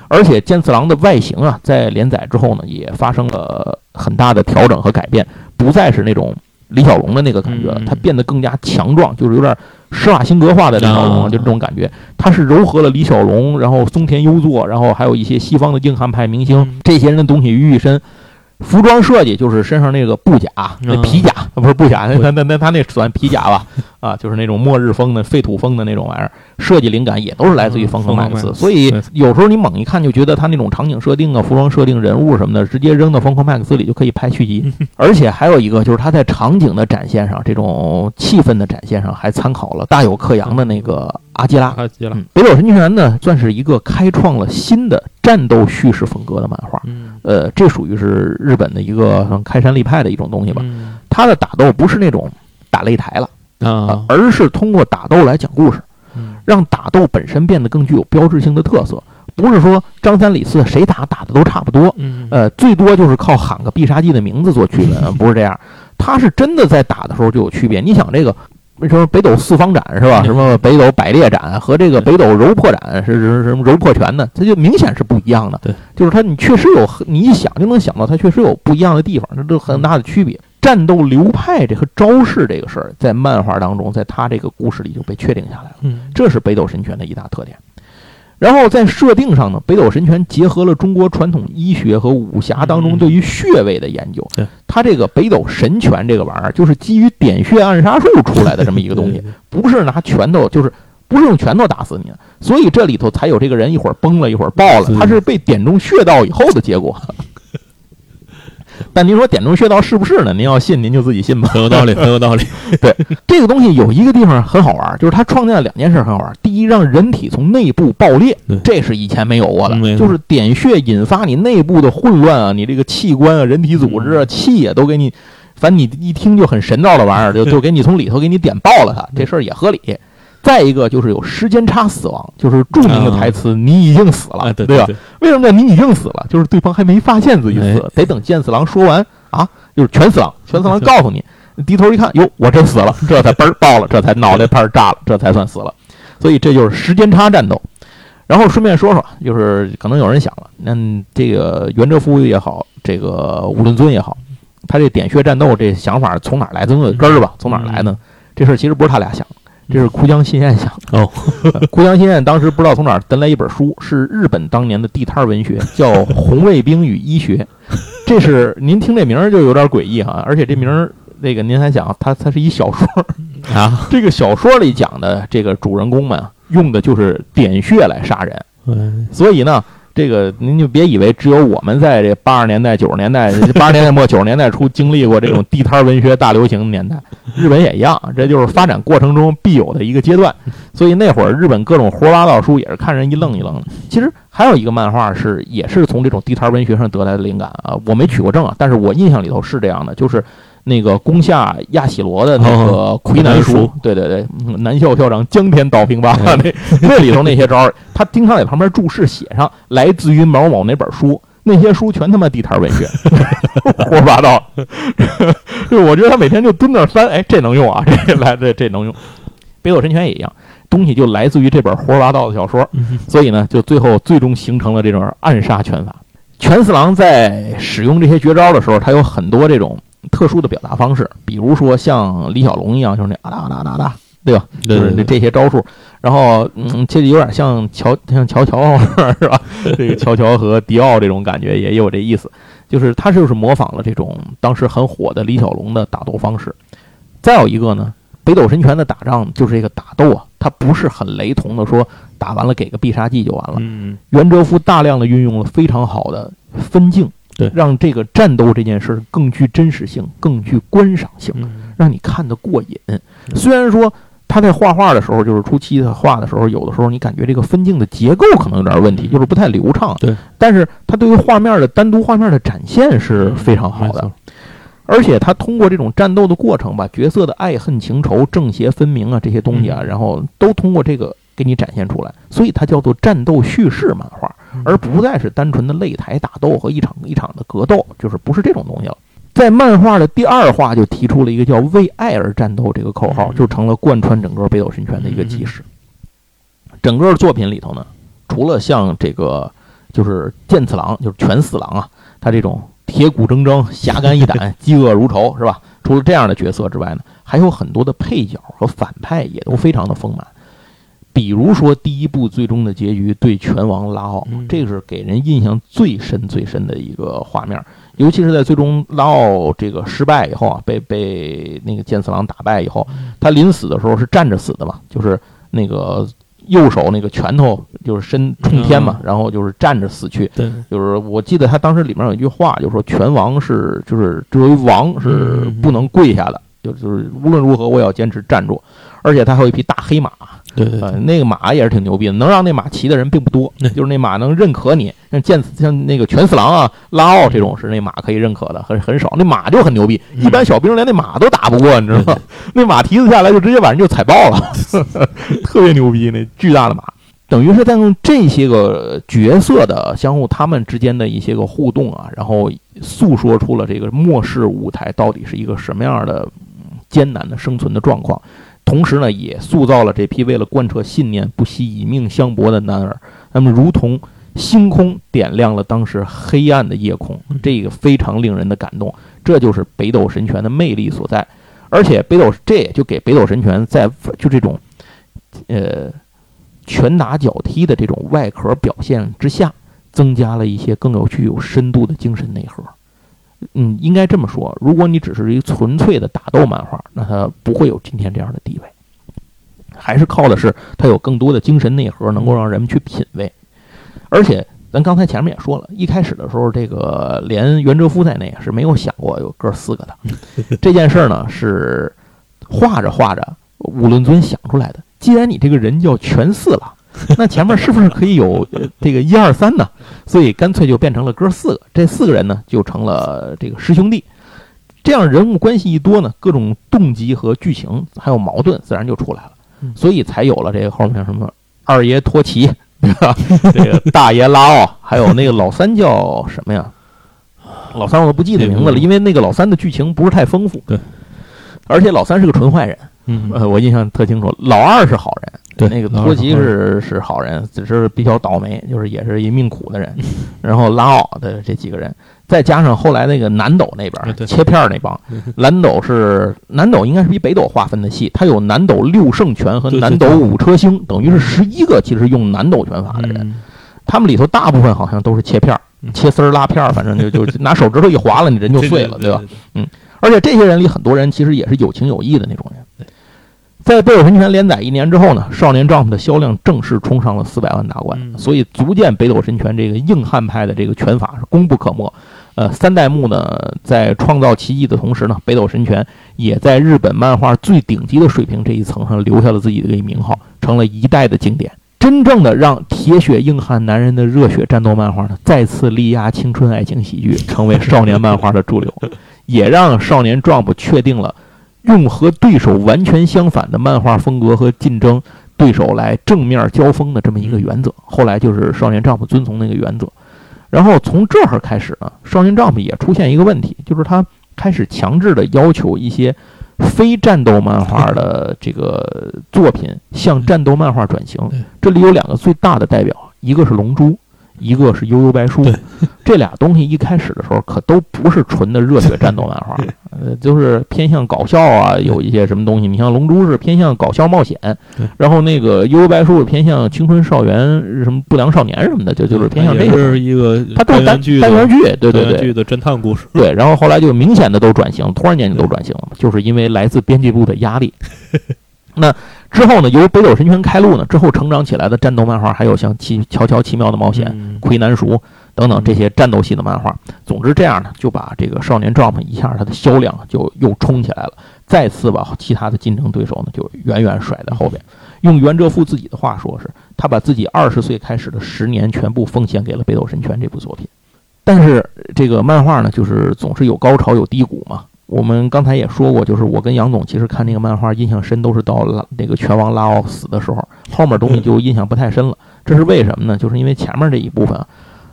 而且健次郎的外形啊，在连载之后呢，也发生了很大的调整和改变，不再是那种李小龙的那个感觉他变得更加强壮，就是有点施瓦辛格化的李小龙，啊就这种感觉。他是糅合了李小龙，然后松田优作，然后还有一些西方的硬汉派明星嗯这些人的东西于一身。服装设计就是身上那个布甲，那皮甲不是布甲，那那那那他那算皮甲吧？啊，就是那种末日风的、废土风的那种玩意儿，设计灵感也都是来自于。疯狂麦克斯所以有时候你猛一看就觉得他那种场景设定啊、服装设定、人物什么的，直接扔到疯狂麦克斯里就可以拍续集。而且还有一个就是他在场景的展现上，这种气氛的展现上，还参考了大有克洋的那个阿基拉。阿基拉。嗯，北斗神拳呢，算是一个开创了新的战斗叙事风格的漫画。嗯，呃，这属于是日本的一个像开山立派的一种东西吧。嗯他的打斗不是那种打擂台了啊啊，，而是通过打斗来讲故事，嗯让打斗本身变得更具有标志性的特色。不是说张三李四谁打打的都差不多，嗯呃，最多就是靠喊个必杀技的名字做区分，不是这样。他是真的在打的时候就有区别。你想这个。为什么北斗四方斩是吧？嗯什么北斗百裂斩和这个北斗柔破斩是是是什么柔破拳呢？它就明显是不一样的。对，就是它你确实有，你一想就能想到它确实有不一样的地方，这都很大的区别。战斗流派这和招式这个事儿，在漫画当中，在他这个故事里就被确定下来了。嗯这是北斗神拳的一大特点。然后在设定上呢，北斗神拳结合了中国传统医学和武侠当中嗯对于穴位的研究。对，它这个北斗神拳这个玩意儿，就是基于点穴暗杀术出来的这么一个东西，不是拿拳头，就是不是用拳头打死你的。所以这里头才有这个人一会儿崩了，一会儿爆了，他是被点中穴道以后的结果。但您说点中穴道是不是呢？您要信，您就自己信吧。很有道理，很有道理。对这个东西有一个地方很好玩，就是它创建了两件事很好玩。第一，让人体从内部爆裂，这是以前没有过的就是点穴引发你内部的混乱啊，你这个器官啊、人体组织啊、气啊都给你，反正你一听就很神道的玩意儿，就就给你从里头给你点爆了它，这事儿也合理。再一个就是有时间差死亡，就是著名的台词“你已经死了”，啊，对对吧？对，为什么叫你已经死了？就是对方还没发现自己死，得等剑四郎说完啊，就是全死了。全四郎告诉你，低头一看，哟，我真死了，这才嘣儿爆了，这才脑袋泡炸了，这才算死了。所以这就是时间差战斗。然后顺便说说，就是可能有人想了，那这个袁哲夫也好，这个武论尊也好，他这点穴战斗这想法从哪儿来？总有根儿吧？从哪儿来呢？这事儿其实不是他俩想的，这是枯江新彦想的。哦，枯江新彦当时不知道从哪儿得来一本书，是日本当年的地摊文学，叫《红卫兵与医学》。这是您听这名儿就有点诡异哈，而且这名儿那个您还想，它它是一小说，啊，这个小说里讲的这个主人公们啊用的就是点穴来杀人，嗯所以呢。这个您就别以为只有我们在这八十年代、九十年代、八十年代末、九十年代初经历过这种地摊文学大流行的年代，日本也一样，这就是发展过程中必有的一个阶段。所以那会儿日本各种胡八道书也是看人一愣一愣的。其实还有一个漫画是也是从这种地摊文学上得来的灵感啊，我没取过证啊，但是我印象里头是这样的，就是那个攻下亚喜罗的那个魁南书，对对对，嗯南校校长江天倒平吧，嗯 那那里头那些招儿，他经常在旁边注释写上来自于某某哪本书。那些书全他妈地摊文学，胡说八道。就我觉得他每天就蹲那儿翻，哎，这能用啊，这来这这能用。北斗神拳也一样，东西就来自于这本胡说八道的小说，嗯所以呢，就最后最终形成了这种暗杀拳法。拳四郎在使用这些绝招的时候，他有很多这种特殊的表达方式，比如说像李小龙一样，就是那啊哒啊哒啊哒，对吧？就是这这些招数。然后，嗯，这有点像乔像乔乔是吧？这个乔乔和迪奥这种感觉也有这意思，就是他就是模仿了这种当时很火的李小龙的打斗方式。再有一个呢，北斗神拳的打仗就是这个打斗啊，它不是很雷同的说打完了给个必杀技就完了。嗯袁哲夫大量的运用了非常好的分镜，对。让这个战斗这件事儿更具真实性，更具观赏性，嗯。让你看得过瘾。虽然说他在画画的时候，就是初期他画的时候，有的时候你感觉这个分镜的结构可能有点问题，就是不太流畅。对，但是他对于画面的单独画面的展现是非常好的。而且他通过这种战斗的过程，把角色的爱恨情仇、正邪分明啊这些东西啊，嗯。然后都通过这个给你展现出来，所以它叫做战斗叙事漫画，而不再是单纯的擂台打斗和一场一场的格斗，就是不是这种东西了。在漫画的第二话就提出了一个叫“为爱而战斗”这个口号，嗯就成了贯穿整个北斗神拳的一个基石。整个作品里头呢，除了像这个就是剑次郎，就是拳四郎啊，他这种铁骨铮铮、侠肝义胆、嫉恶如仇，是吧？除了这样的角色之外呢，还有很多的配角和反派也都非常的丰满。比如说第一部最终的结局对拳王拉奥，嗯这个是给人印象最深最深的一个画面。尤其是在最终拉奥这个失败以后啊，被被那个剑次郎打败以后，他临死的时候是站着死的嘛，就是那个右手那个拳头就是伸冲天嘛，然后就是站着死去。对，就是我记得他当时里面有一句话，就是说拳王是就是作为王是不能跪下的，就就是无论如何我也要坚持站住。而且他还有一匹大黑马，对对呃，那个马也是挺牛逼的，能让那马骑的人并不多，就是那马能认可你。像剑像那个拳四郎啊、拉奥这种是那马可以认可的，很很少。那马就很牛逼，嗯一般小兵连那马都打不过，你知道吗？那马蹄子下来就直接把人就踩爆了，特别牛逼，那巨大的马。等于是在用这些个角色的相互他们之间的一些个互动啊，然后诉说出了这个末世舞台到底是一个什么样的嗯艰难的生存的状况。同时呢，也塑造了这批为了贯彻信念不惜以命相搏的男儿，那么如同星空点亮了当时黑暗的夜空，这个非常令人的感动。这就是北斗神拳的魅力所在，而且北斗这也就给北斗神拳在就这种，呃，拳打脚踢的这种外壳表现之下，增加了一些更有具有深度的精神内核。嗯，应该这么说，如果你只是一个纯粹的打斗漫画，那它不会有今天这样的地位，还是靠的是它有更多的精神内核，能够让人们去品味。而且，咱刚才前面也说了，一开始的时候，这个连袁哲夫在内是没有想过有哥四个的。这件事儿呢，是画着画着，武论尊想出来的。既然你这个人叫全四郎，那前面是不是可以有呃这个一二三呢？所以干脆就变成了哥四个。这四个人呢，就成了这个师兄弟。这样人物关系一多呢，各种动机和剧情还有矛盾自然就出来了嗯，所以才有了这个后面什么二爷托奇，对吧？这个大爷拉奥，还有那个老三叫什么呀？老三我都不记得名字了，因为那个老三的剧情不是太丰富。对，而且老三是个纯坏人，嗯呃，我印象特清楚。老二是好人，对那个托吉是是是好人，只是比较倒霉，就是也是一命苦的人。然后拉奥的这几个人，再加上后来那个南斗那边切片那帮，南斗是南斗应该是比北斗划分的细，他有南斗六圣拳和南斗五车星，等于是十一个其实用南斗拳法的人。嗯他们里头大部分好像都是切片切丝儿、拉片儿，反正就就 拿手指头一划了，你人就碎了，对吧？？嗯而且这些人里很多人其实也是有情有义的那种人。在《北斗神拳》连载一年之后呢，《少年 Jump》的销量正式冲上了四百万大关，嗯所以足见北斗神拳这个硬汉派的这个拳法是功不可没。呃，三代目呢，在创造奇迹的同时呢，北斗神拳也在日本漫画最顶级的水平这一层上留下了自己的一个名号，成了一代的经典。真正的让铁血硬汉男人的热血战斗漫画呢，再次力压青春爱情喜剧，成为少年漫画的主流，也让少年 Jump 确定了用和对手完全相反的漫画风格和竞争对手来正面交锋的这么一个原则。后来就是少年 Jump 遵从那个原则，然后从这儿开始呢，少年 Jump 也出现一个问题，就是他开始强制的要求一些非战斗漫画的这个作品向战斗漫画转型，这里有两个最大的代表，一个是《龙珠》，一个是《悠悠白书》。这俩东西一开始的时候可都不是纯的热血战斗漫画，呃，就是偏向搞笑啊，有一些什么东西。你像《龙珠》是偏向搞笑冒险，然后那个《悠悠白书》是偏向青春少年什么不良少年什么的，就就是偏向这也个。是一个它都是单单元剧对对对剧的侦探故事。对。然后后来就明显的都转型，突然间就都转型了，就是因为来自编辑部的压力。那之后呢，由北斗神拳开路呢，之后成长起来的战斗漫画还有像奇《乔乔奇妙的冒险》嗯魁南鼠等等这些战斗系的漫画。总之这样呢，就把这个少年 Jump 一下它的销量就又冲起来了，再次把其他的竞争对手呢就远远甩在后边。用袁哲夫自己的话说是，他把自己二十岁开始的十年全部奉献给了《北斗神拳》这部作品。但是这个漫画呢，就是总是有高潮有低谷嘛。我们刚才也说过，就是我跟杨总其实看那个漫画印象深，都是到拉那个拳王拉奥死的时候，后面东西就印象不太深了。这是为什么呢？就是因为前面这一部分，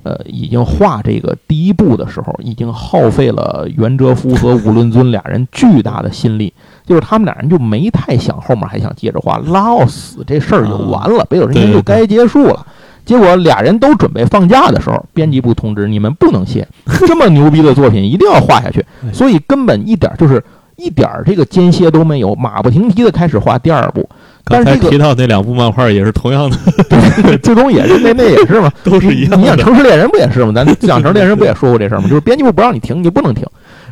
呃，已经画这个第一部的时候，已经耗费了袁哲夫和武论尊俩人巨大的心力，就是他们俩人就没太想后面还想接着画。拉奥死这事儿就完了，北斗神拳就该结束了。结果俩人都准备放假的时候，编辑部通知你们不能歇，这么牛逼的作品一定要画下去，所以根本一点就是一点儿这个间歇都没有，马不停蹄的开始画第二部。但是提到那两部漫画也是同样的，最终也是那那也是嘛，都是一样你想《。城市猎人》不也是吗？咱讲《城市猎人》不也说过这事儿吗？就是编辑部不让你停，你就不能停。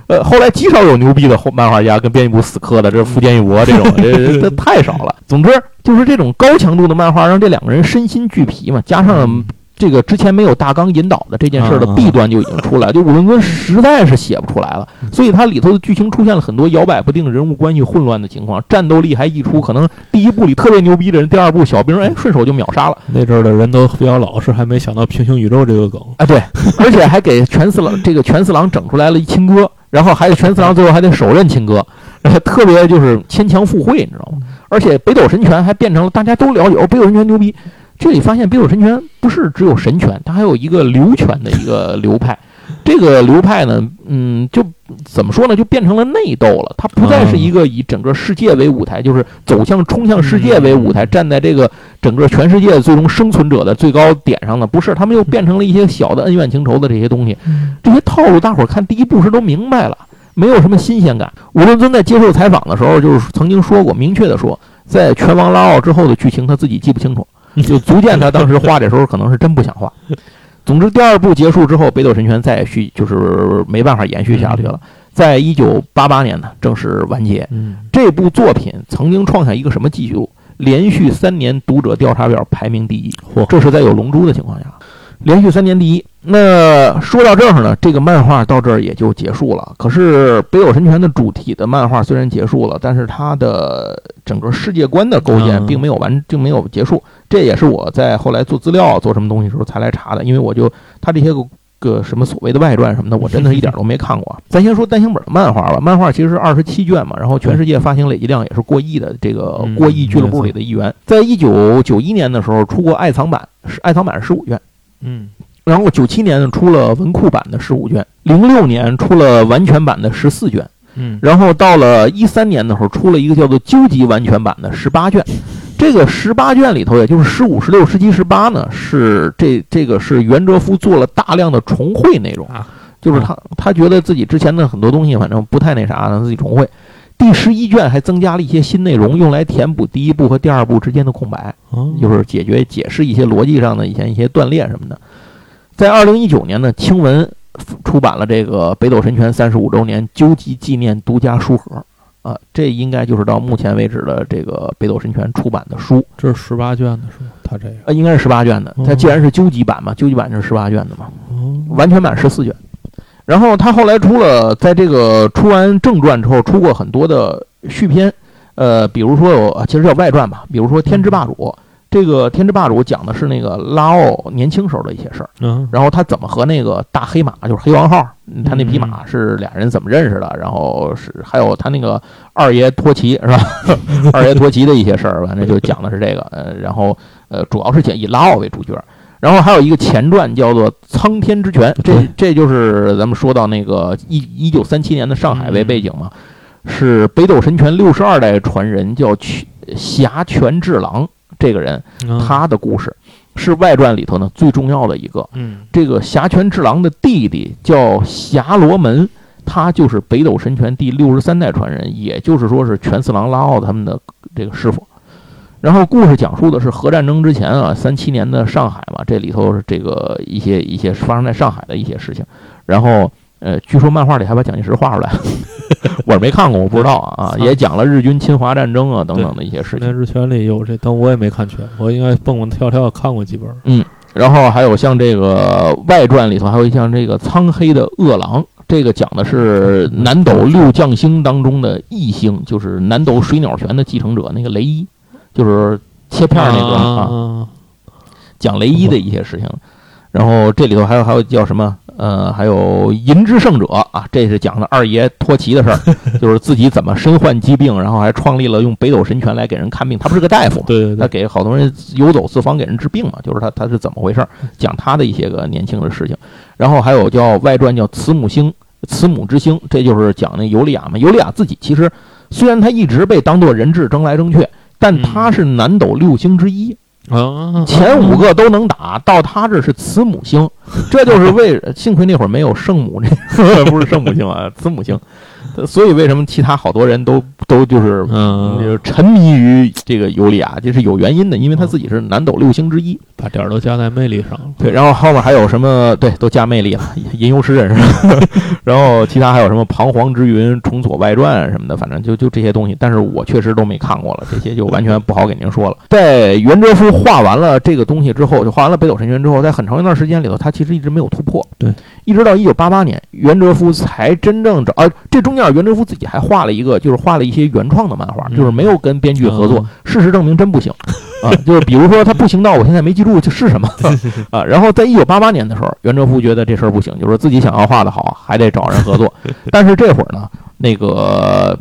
呃，后来极少有牛逼的后漫画家跟编辑部死磕的，这是福建一博这种，这这这太少了。总之就是这种高强度的漫画，让这两个人身心俱疲嘛，加上。这个之前没有大纲引导的这件事的弊端就已经出来，就武论尊实在是写不出来了，所以它里头的剧情出现了很多摇摆不定、人物关系混乱的情况，战斗力还溢出，可能第一部里特别牛逼的人，第二部小兵哎顺手就秒杀了。那阵儿的人都比较老实，还没想到平行宇宙这个梗。啊，对，而且还给全四郎这个全四郎整出来了一亲哥，然后还有全四郎最后还得手刃亲哥，呃特别就是牵强附会，你知道吗？而且北斗神拳还变成了大家都了解，哦，北斗神拳牛逼。这里发现北斗神拳不是只有神拳，它还有一个流拳的一个流派。这个流派呢，嗯，就怎么说呢，就变成了内斗了。它不再是一个以整个世界为舞台，就是走向冲向世界为舞台，站在这个整个全世界最终生存者的最高点上的，不是。他们又变成了一些小的恩怨情仇的这些东西。这些套路，大伙儿看第一部时都明白了，没有什么新鲜感。吴伦尊在接受采访的时候，就是曾经说过，明确的说，在拳王拉奥之后的剧情他自己记不清楚。就足见他当时画的时候可能是真不想画。总之，第二部结束之后，北斗神拳再续就是没办法延续下去了。在一九八八年呢，正式完结。嗯，这部作品曾经创下一个什么记录？连续三年读者调查表排名第一。嚯这是在有《龙珠》的情况下，连续三年第一。那说到这儿呢，这个漫画到这儿也就结束了。可是北斗神拳的主体的漫画虽然结束了，但是它的整个世界观的构建嗯并没有完，并没有结束。这也是我在后来做资料、做什么东西的时候才来查的，因为我就它这些个个什么所谓的外传什么的，我真的一点都没看过。咱先说单行本的漫画吧，漫画其实是二十七卷嘛，然后全世界发行累计量也是过亿的，这个嗯过亿俱乐部里的一员。在一九九一年的时候出过爱藏版，是爱藏版是十五卷。嗯，然后九七年呢出了文库版的十五卷，零六年出了完全版的十四卷，嗯，然后到了一三年的时候出了一个叫做究极完全版的十八卷。这个十八卷里头，也就是十五、十六、十七、十八呢，是这这个是袁哲夫做了大量的重绘内容，啊，就是他他觉得自己之前的很多东西反正不太那啥，他自己重绘。第十一卷还增加了一些新内容，用来填补第一部和第二部之间的空白。哦就是解决解释一些逻辑上的以前一些断裂什么的。在二零一九年呢，青文出版了这个《北斗神拳》三十五周年究极纪念独家书盒啊，这应该就是到目前为止的这个《北斗神拳》出版的书，这是十八卷的是吗？他这个，啊，应该是十八卷的。它哦既然是究极版嘛，究极版就是十八卷的嘛，哦，完全版十四卷。然后他后来出了，在这个出完正传之后，出过很多的续篇，呃，比如说有，其实叫外传吧，比如说《天之霸主》。这个《天之霸主》讲的是那个拉奥年轻时候的一些事儿，嗯，然后他怎么和那个大黑马，就是黑王号，嗯他那匹马是俩人怎么认识的，然后是还有他那个二爷托奇是吧？二爷托奇的一些事儿，反正就讲的是这个，呃，然后呃，主要是讲以拉奥为主角，然后还有一个前传叫做《苍天之拳》，这这就是咱们说到那个一一九三七年的上海为背景嘛。是北斗神拳六十二代传人，叫拳侠拳治郎这个人，啊他的故事是外传里头呢最重要的一个。嗯这个侠拳治郎的弟弟叫侠罗门，他就是北斗神拳第六十三代传人，也就是说是拳四郎拉奥他们的这个师傅。然后故事讲述的是核战争之前啊，三七年的上海嘛，这里头是这个一些一些发生在上海的一些事情。然后呃，据说漫画里还把蒋介石画出来，我是没看过，我不知道啊，也讲了日军侵华战争啊等等的一些事情那。日全里有这，但我也没看全，我应该蹦蹦跳跳看过几本。嗯然后还有像这个外传里头，还有像这个苍黑的恶狼，这个讲的是南斗六将星当中的异星，就是南斗水鸟拳的继承者那个雷伊，就是切片儿那个啊，啊，讲雷伊的一些事情。然后这里头还有还有叫什么呃，还有银之圣者啊，这是讲的二爷托奇的事儿，就是自己怎么身患疾病，然后还创立了用北斗神拳来给人看病。他不是个大夫，对对对，他给好多人游走四方给人治病嘛，就是他他是怎么回事，讲他的一些个年轻的事情。然后还有叫外传叫慈母星，慈母之星，这就是讲那尤利亚嘛。尤利亚自己其实虽然他一直被当做人质争来争去，但他是南斗六星之一，啊，前五个都能打，到他这是慈母星，这就是为幸亏那会儿没有圣母这不是圣母星啊，慈母星，所以为什么其他好多人都都就是就嗯，是沉迷于这个尤里亚，这是有原因的，因为他自己是南斗六星之一。把点儿都加在魅力上了。对，然后后面还有什么？对，都加魅力了，吟游诗人是吧？然后其他还有什么彷徨之云、重锁外传什么的，反正就就这些东西。但是我确实都没看过了，这些就完全不好给您说了。在袁哲夫画完了这个东西之后，就画完了北斗神拳之后，在很长一段时间里头，他其实一直没有突破。对，一直到一九八八年，袁哲夫才真正找啊，这中间袁哲夫自己还画了一个，就是画了一些原创的漫画，嗯就是没有跟编剧合作嗯。事实证明真不行 啊，就是比如说他不行到我现在没记住这是什么啊。然后在一九八八年的时候，袁哲夫觉得这事儿不行，就是自己想要画的好，还得找人合作。但是这会儿呢，那个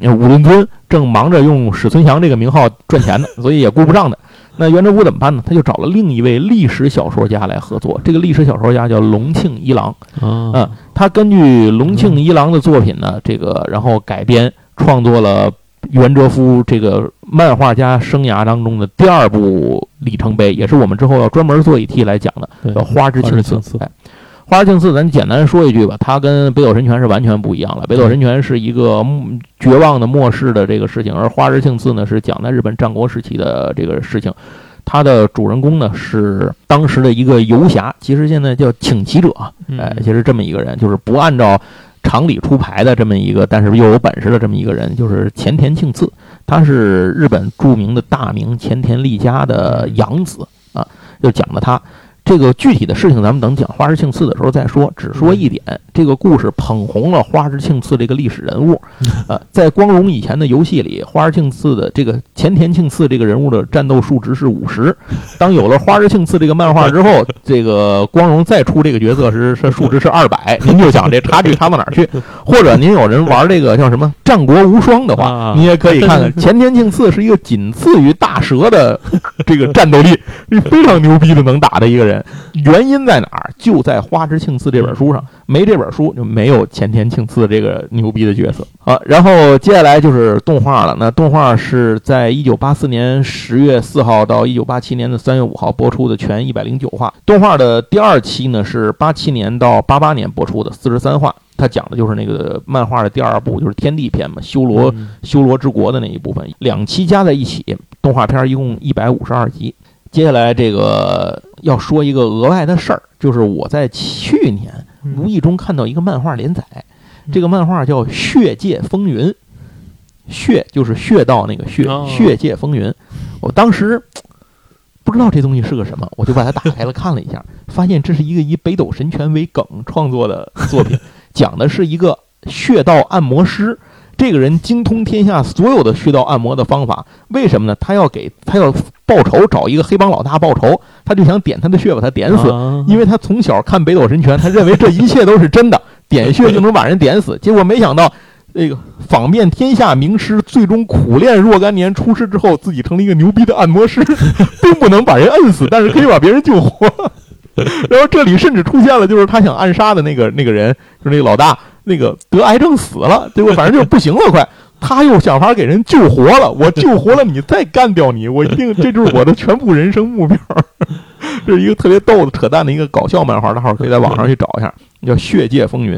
呃武论尊正忙着用史存祥这个名号赚钱呢，所以也顾不上的。那袁哲夫怎么办呢？他就找了另一位历史小说家来合作。这个历史小说家叫龙庆一郎，啊嗯，他根据龙庆一郎的作品呢，这个然后改编创作了袁哲夫这个漫画家生涯当中的第二部里程碑，也是我们之后要专门做一期来讲的，对叫《花之花庆次之庆次》。哎，花之庆次，咱简单说一句吧，它跟北斗神拳是完全不一样了。北斗神拳是一个嗯绝望的末世的这个事情，而花之庆次呢是讲在日本战国时期的这个事情。它的主人公呢是当时的一个游侠，其实现在叫请骑者，嗯哎，其实这么一个人，就是不按照常理出牌的这么一个，但是又有本事的这么一个人，就是前田庆次，他是日本著名的大名前田利家的养子啊，就讲的他。这个具体的事情，咱们等讲花之庆次的时候再说。只说一点，这个故事捧红了花之庆次这个历史人物。呃，在光荣以前的游戏里，花之庆次的这个前田庆次这个人物的战斗数值是五十。当有了花之庆次这个漫画之后，这个光荣再出这个角色时，是数值是二百。您就想这差距差到哪儿去？或者您有人玩这个叫什么《战国无双》的话啊，你也可以看看前田庆次是一个仅次于大蛇的这个战斗力非常牛逼的能打的一个人。原因在哪儿？就在《花之庆次》这本书上，没这本书就没有前田庆次这个牛逼的角色啊。然后接下来就是动画了。那动画是在一九八四年十月四号到一九八七年的三月五号播出的全一百零九话。动画的第二期呢是八七年到八八年播出的四十三话。它讲的就是那个漫画的第二部，就是天地篇嘛，修罗嗯修罗之国的那一部分，两期加在一起，动画片一共一百五十二集。接下来这个要说一个额外的事儿，就是我在去年嗯无意中看到一个漫画连载，这个漫画叫《血界风云》，血就是穴道那个血，哦血界风云。我当时不知道这东西是个什么，我就把它打开了看了一下，发现这是一个以北斗神拳为梗创作的作品，讲的是一个穴道按摩师。这个人精通天下所有的穴道按摩的方法，为什么呢？他要给他要报仇，找一个黑帮老大报仇，他就想点他的穴，把他点死。啊因为他从小看北斗神拳，他认为这一切都是真的，点穴就能把人点死。结果没想到，这个访遍天下名师，最终苦练若干年，出师之后自己成了一个牛逼的按摩师，并不能把人摁死，但是可以把别人救活。然后这里甚至出现了，就是他想暗杀的那个那个人，就是那个老大，那个得癌症死了，结果反正就是不行了，快。他又想法给人救活了，我救活了你，再干掉你，我一定，这就是我的全部人生目标。这是一个特别逗的、扯淡的一个搞笑漫画，的号可以在网上去找一下，叫《血界风云》。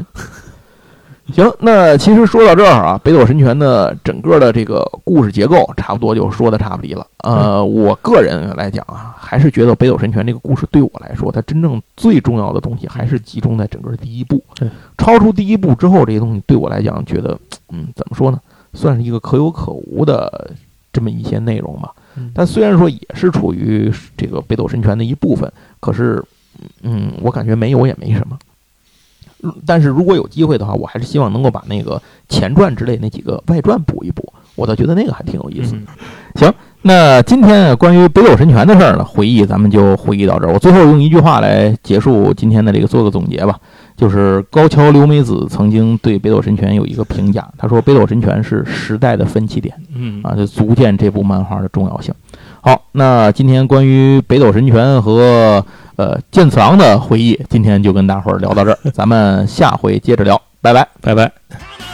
行，那其实说到这儿啊，《北斗神拳》的整个的这个故事结构差不多就说的差不离了。呃，我个人来讲啊，还是觉得《北斗神拳》这个故事对我来说，它真正最重要的东西还是集中在整个第一部。超出第一部之后，这些东西对我来讲，觉得嗯，怎么说呢？算是一个可有可无的这么一些内容吧。但虽然说也是处于这个《北斗神拳》的一部分，可是，嗯，我感觉没有也没什么。但是如果有机会的话，我还是希望能够把那个前传之类那几个外传补一补，我倒觉得那个还挺有意思。行，那今天关于《北斗神拳》的事儿呢，回忆咱们就回忆到这儿。我最后用一句话来结束今天的这个做个总结吧。就是高桥留美子曾经对《北斗神拳》有一个评价，他说《北斗神拳》是时代的分歧点，嗯啊，就足见这部漫画的重要性。好，那今天关于《北斗神拳》和呃剑次郎的回忆，今天就跟大伙儿聊到这儿，咱们下回接着聊，拜拜，拜拜。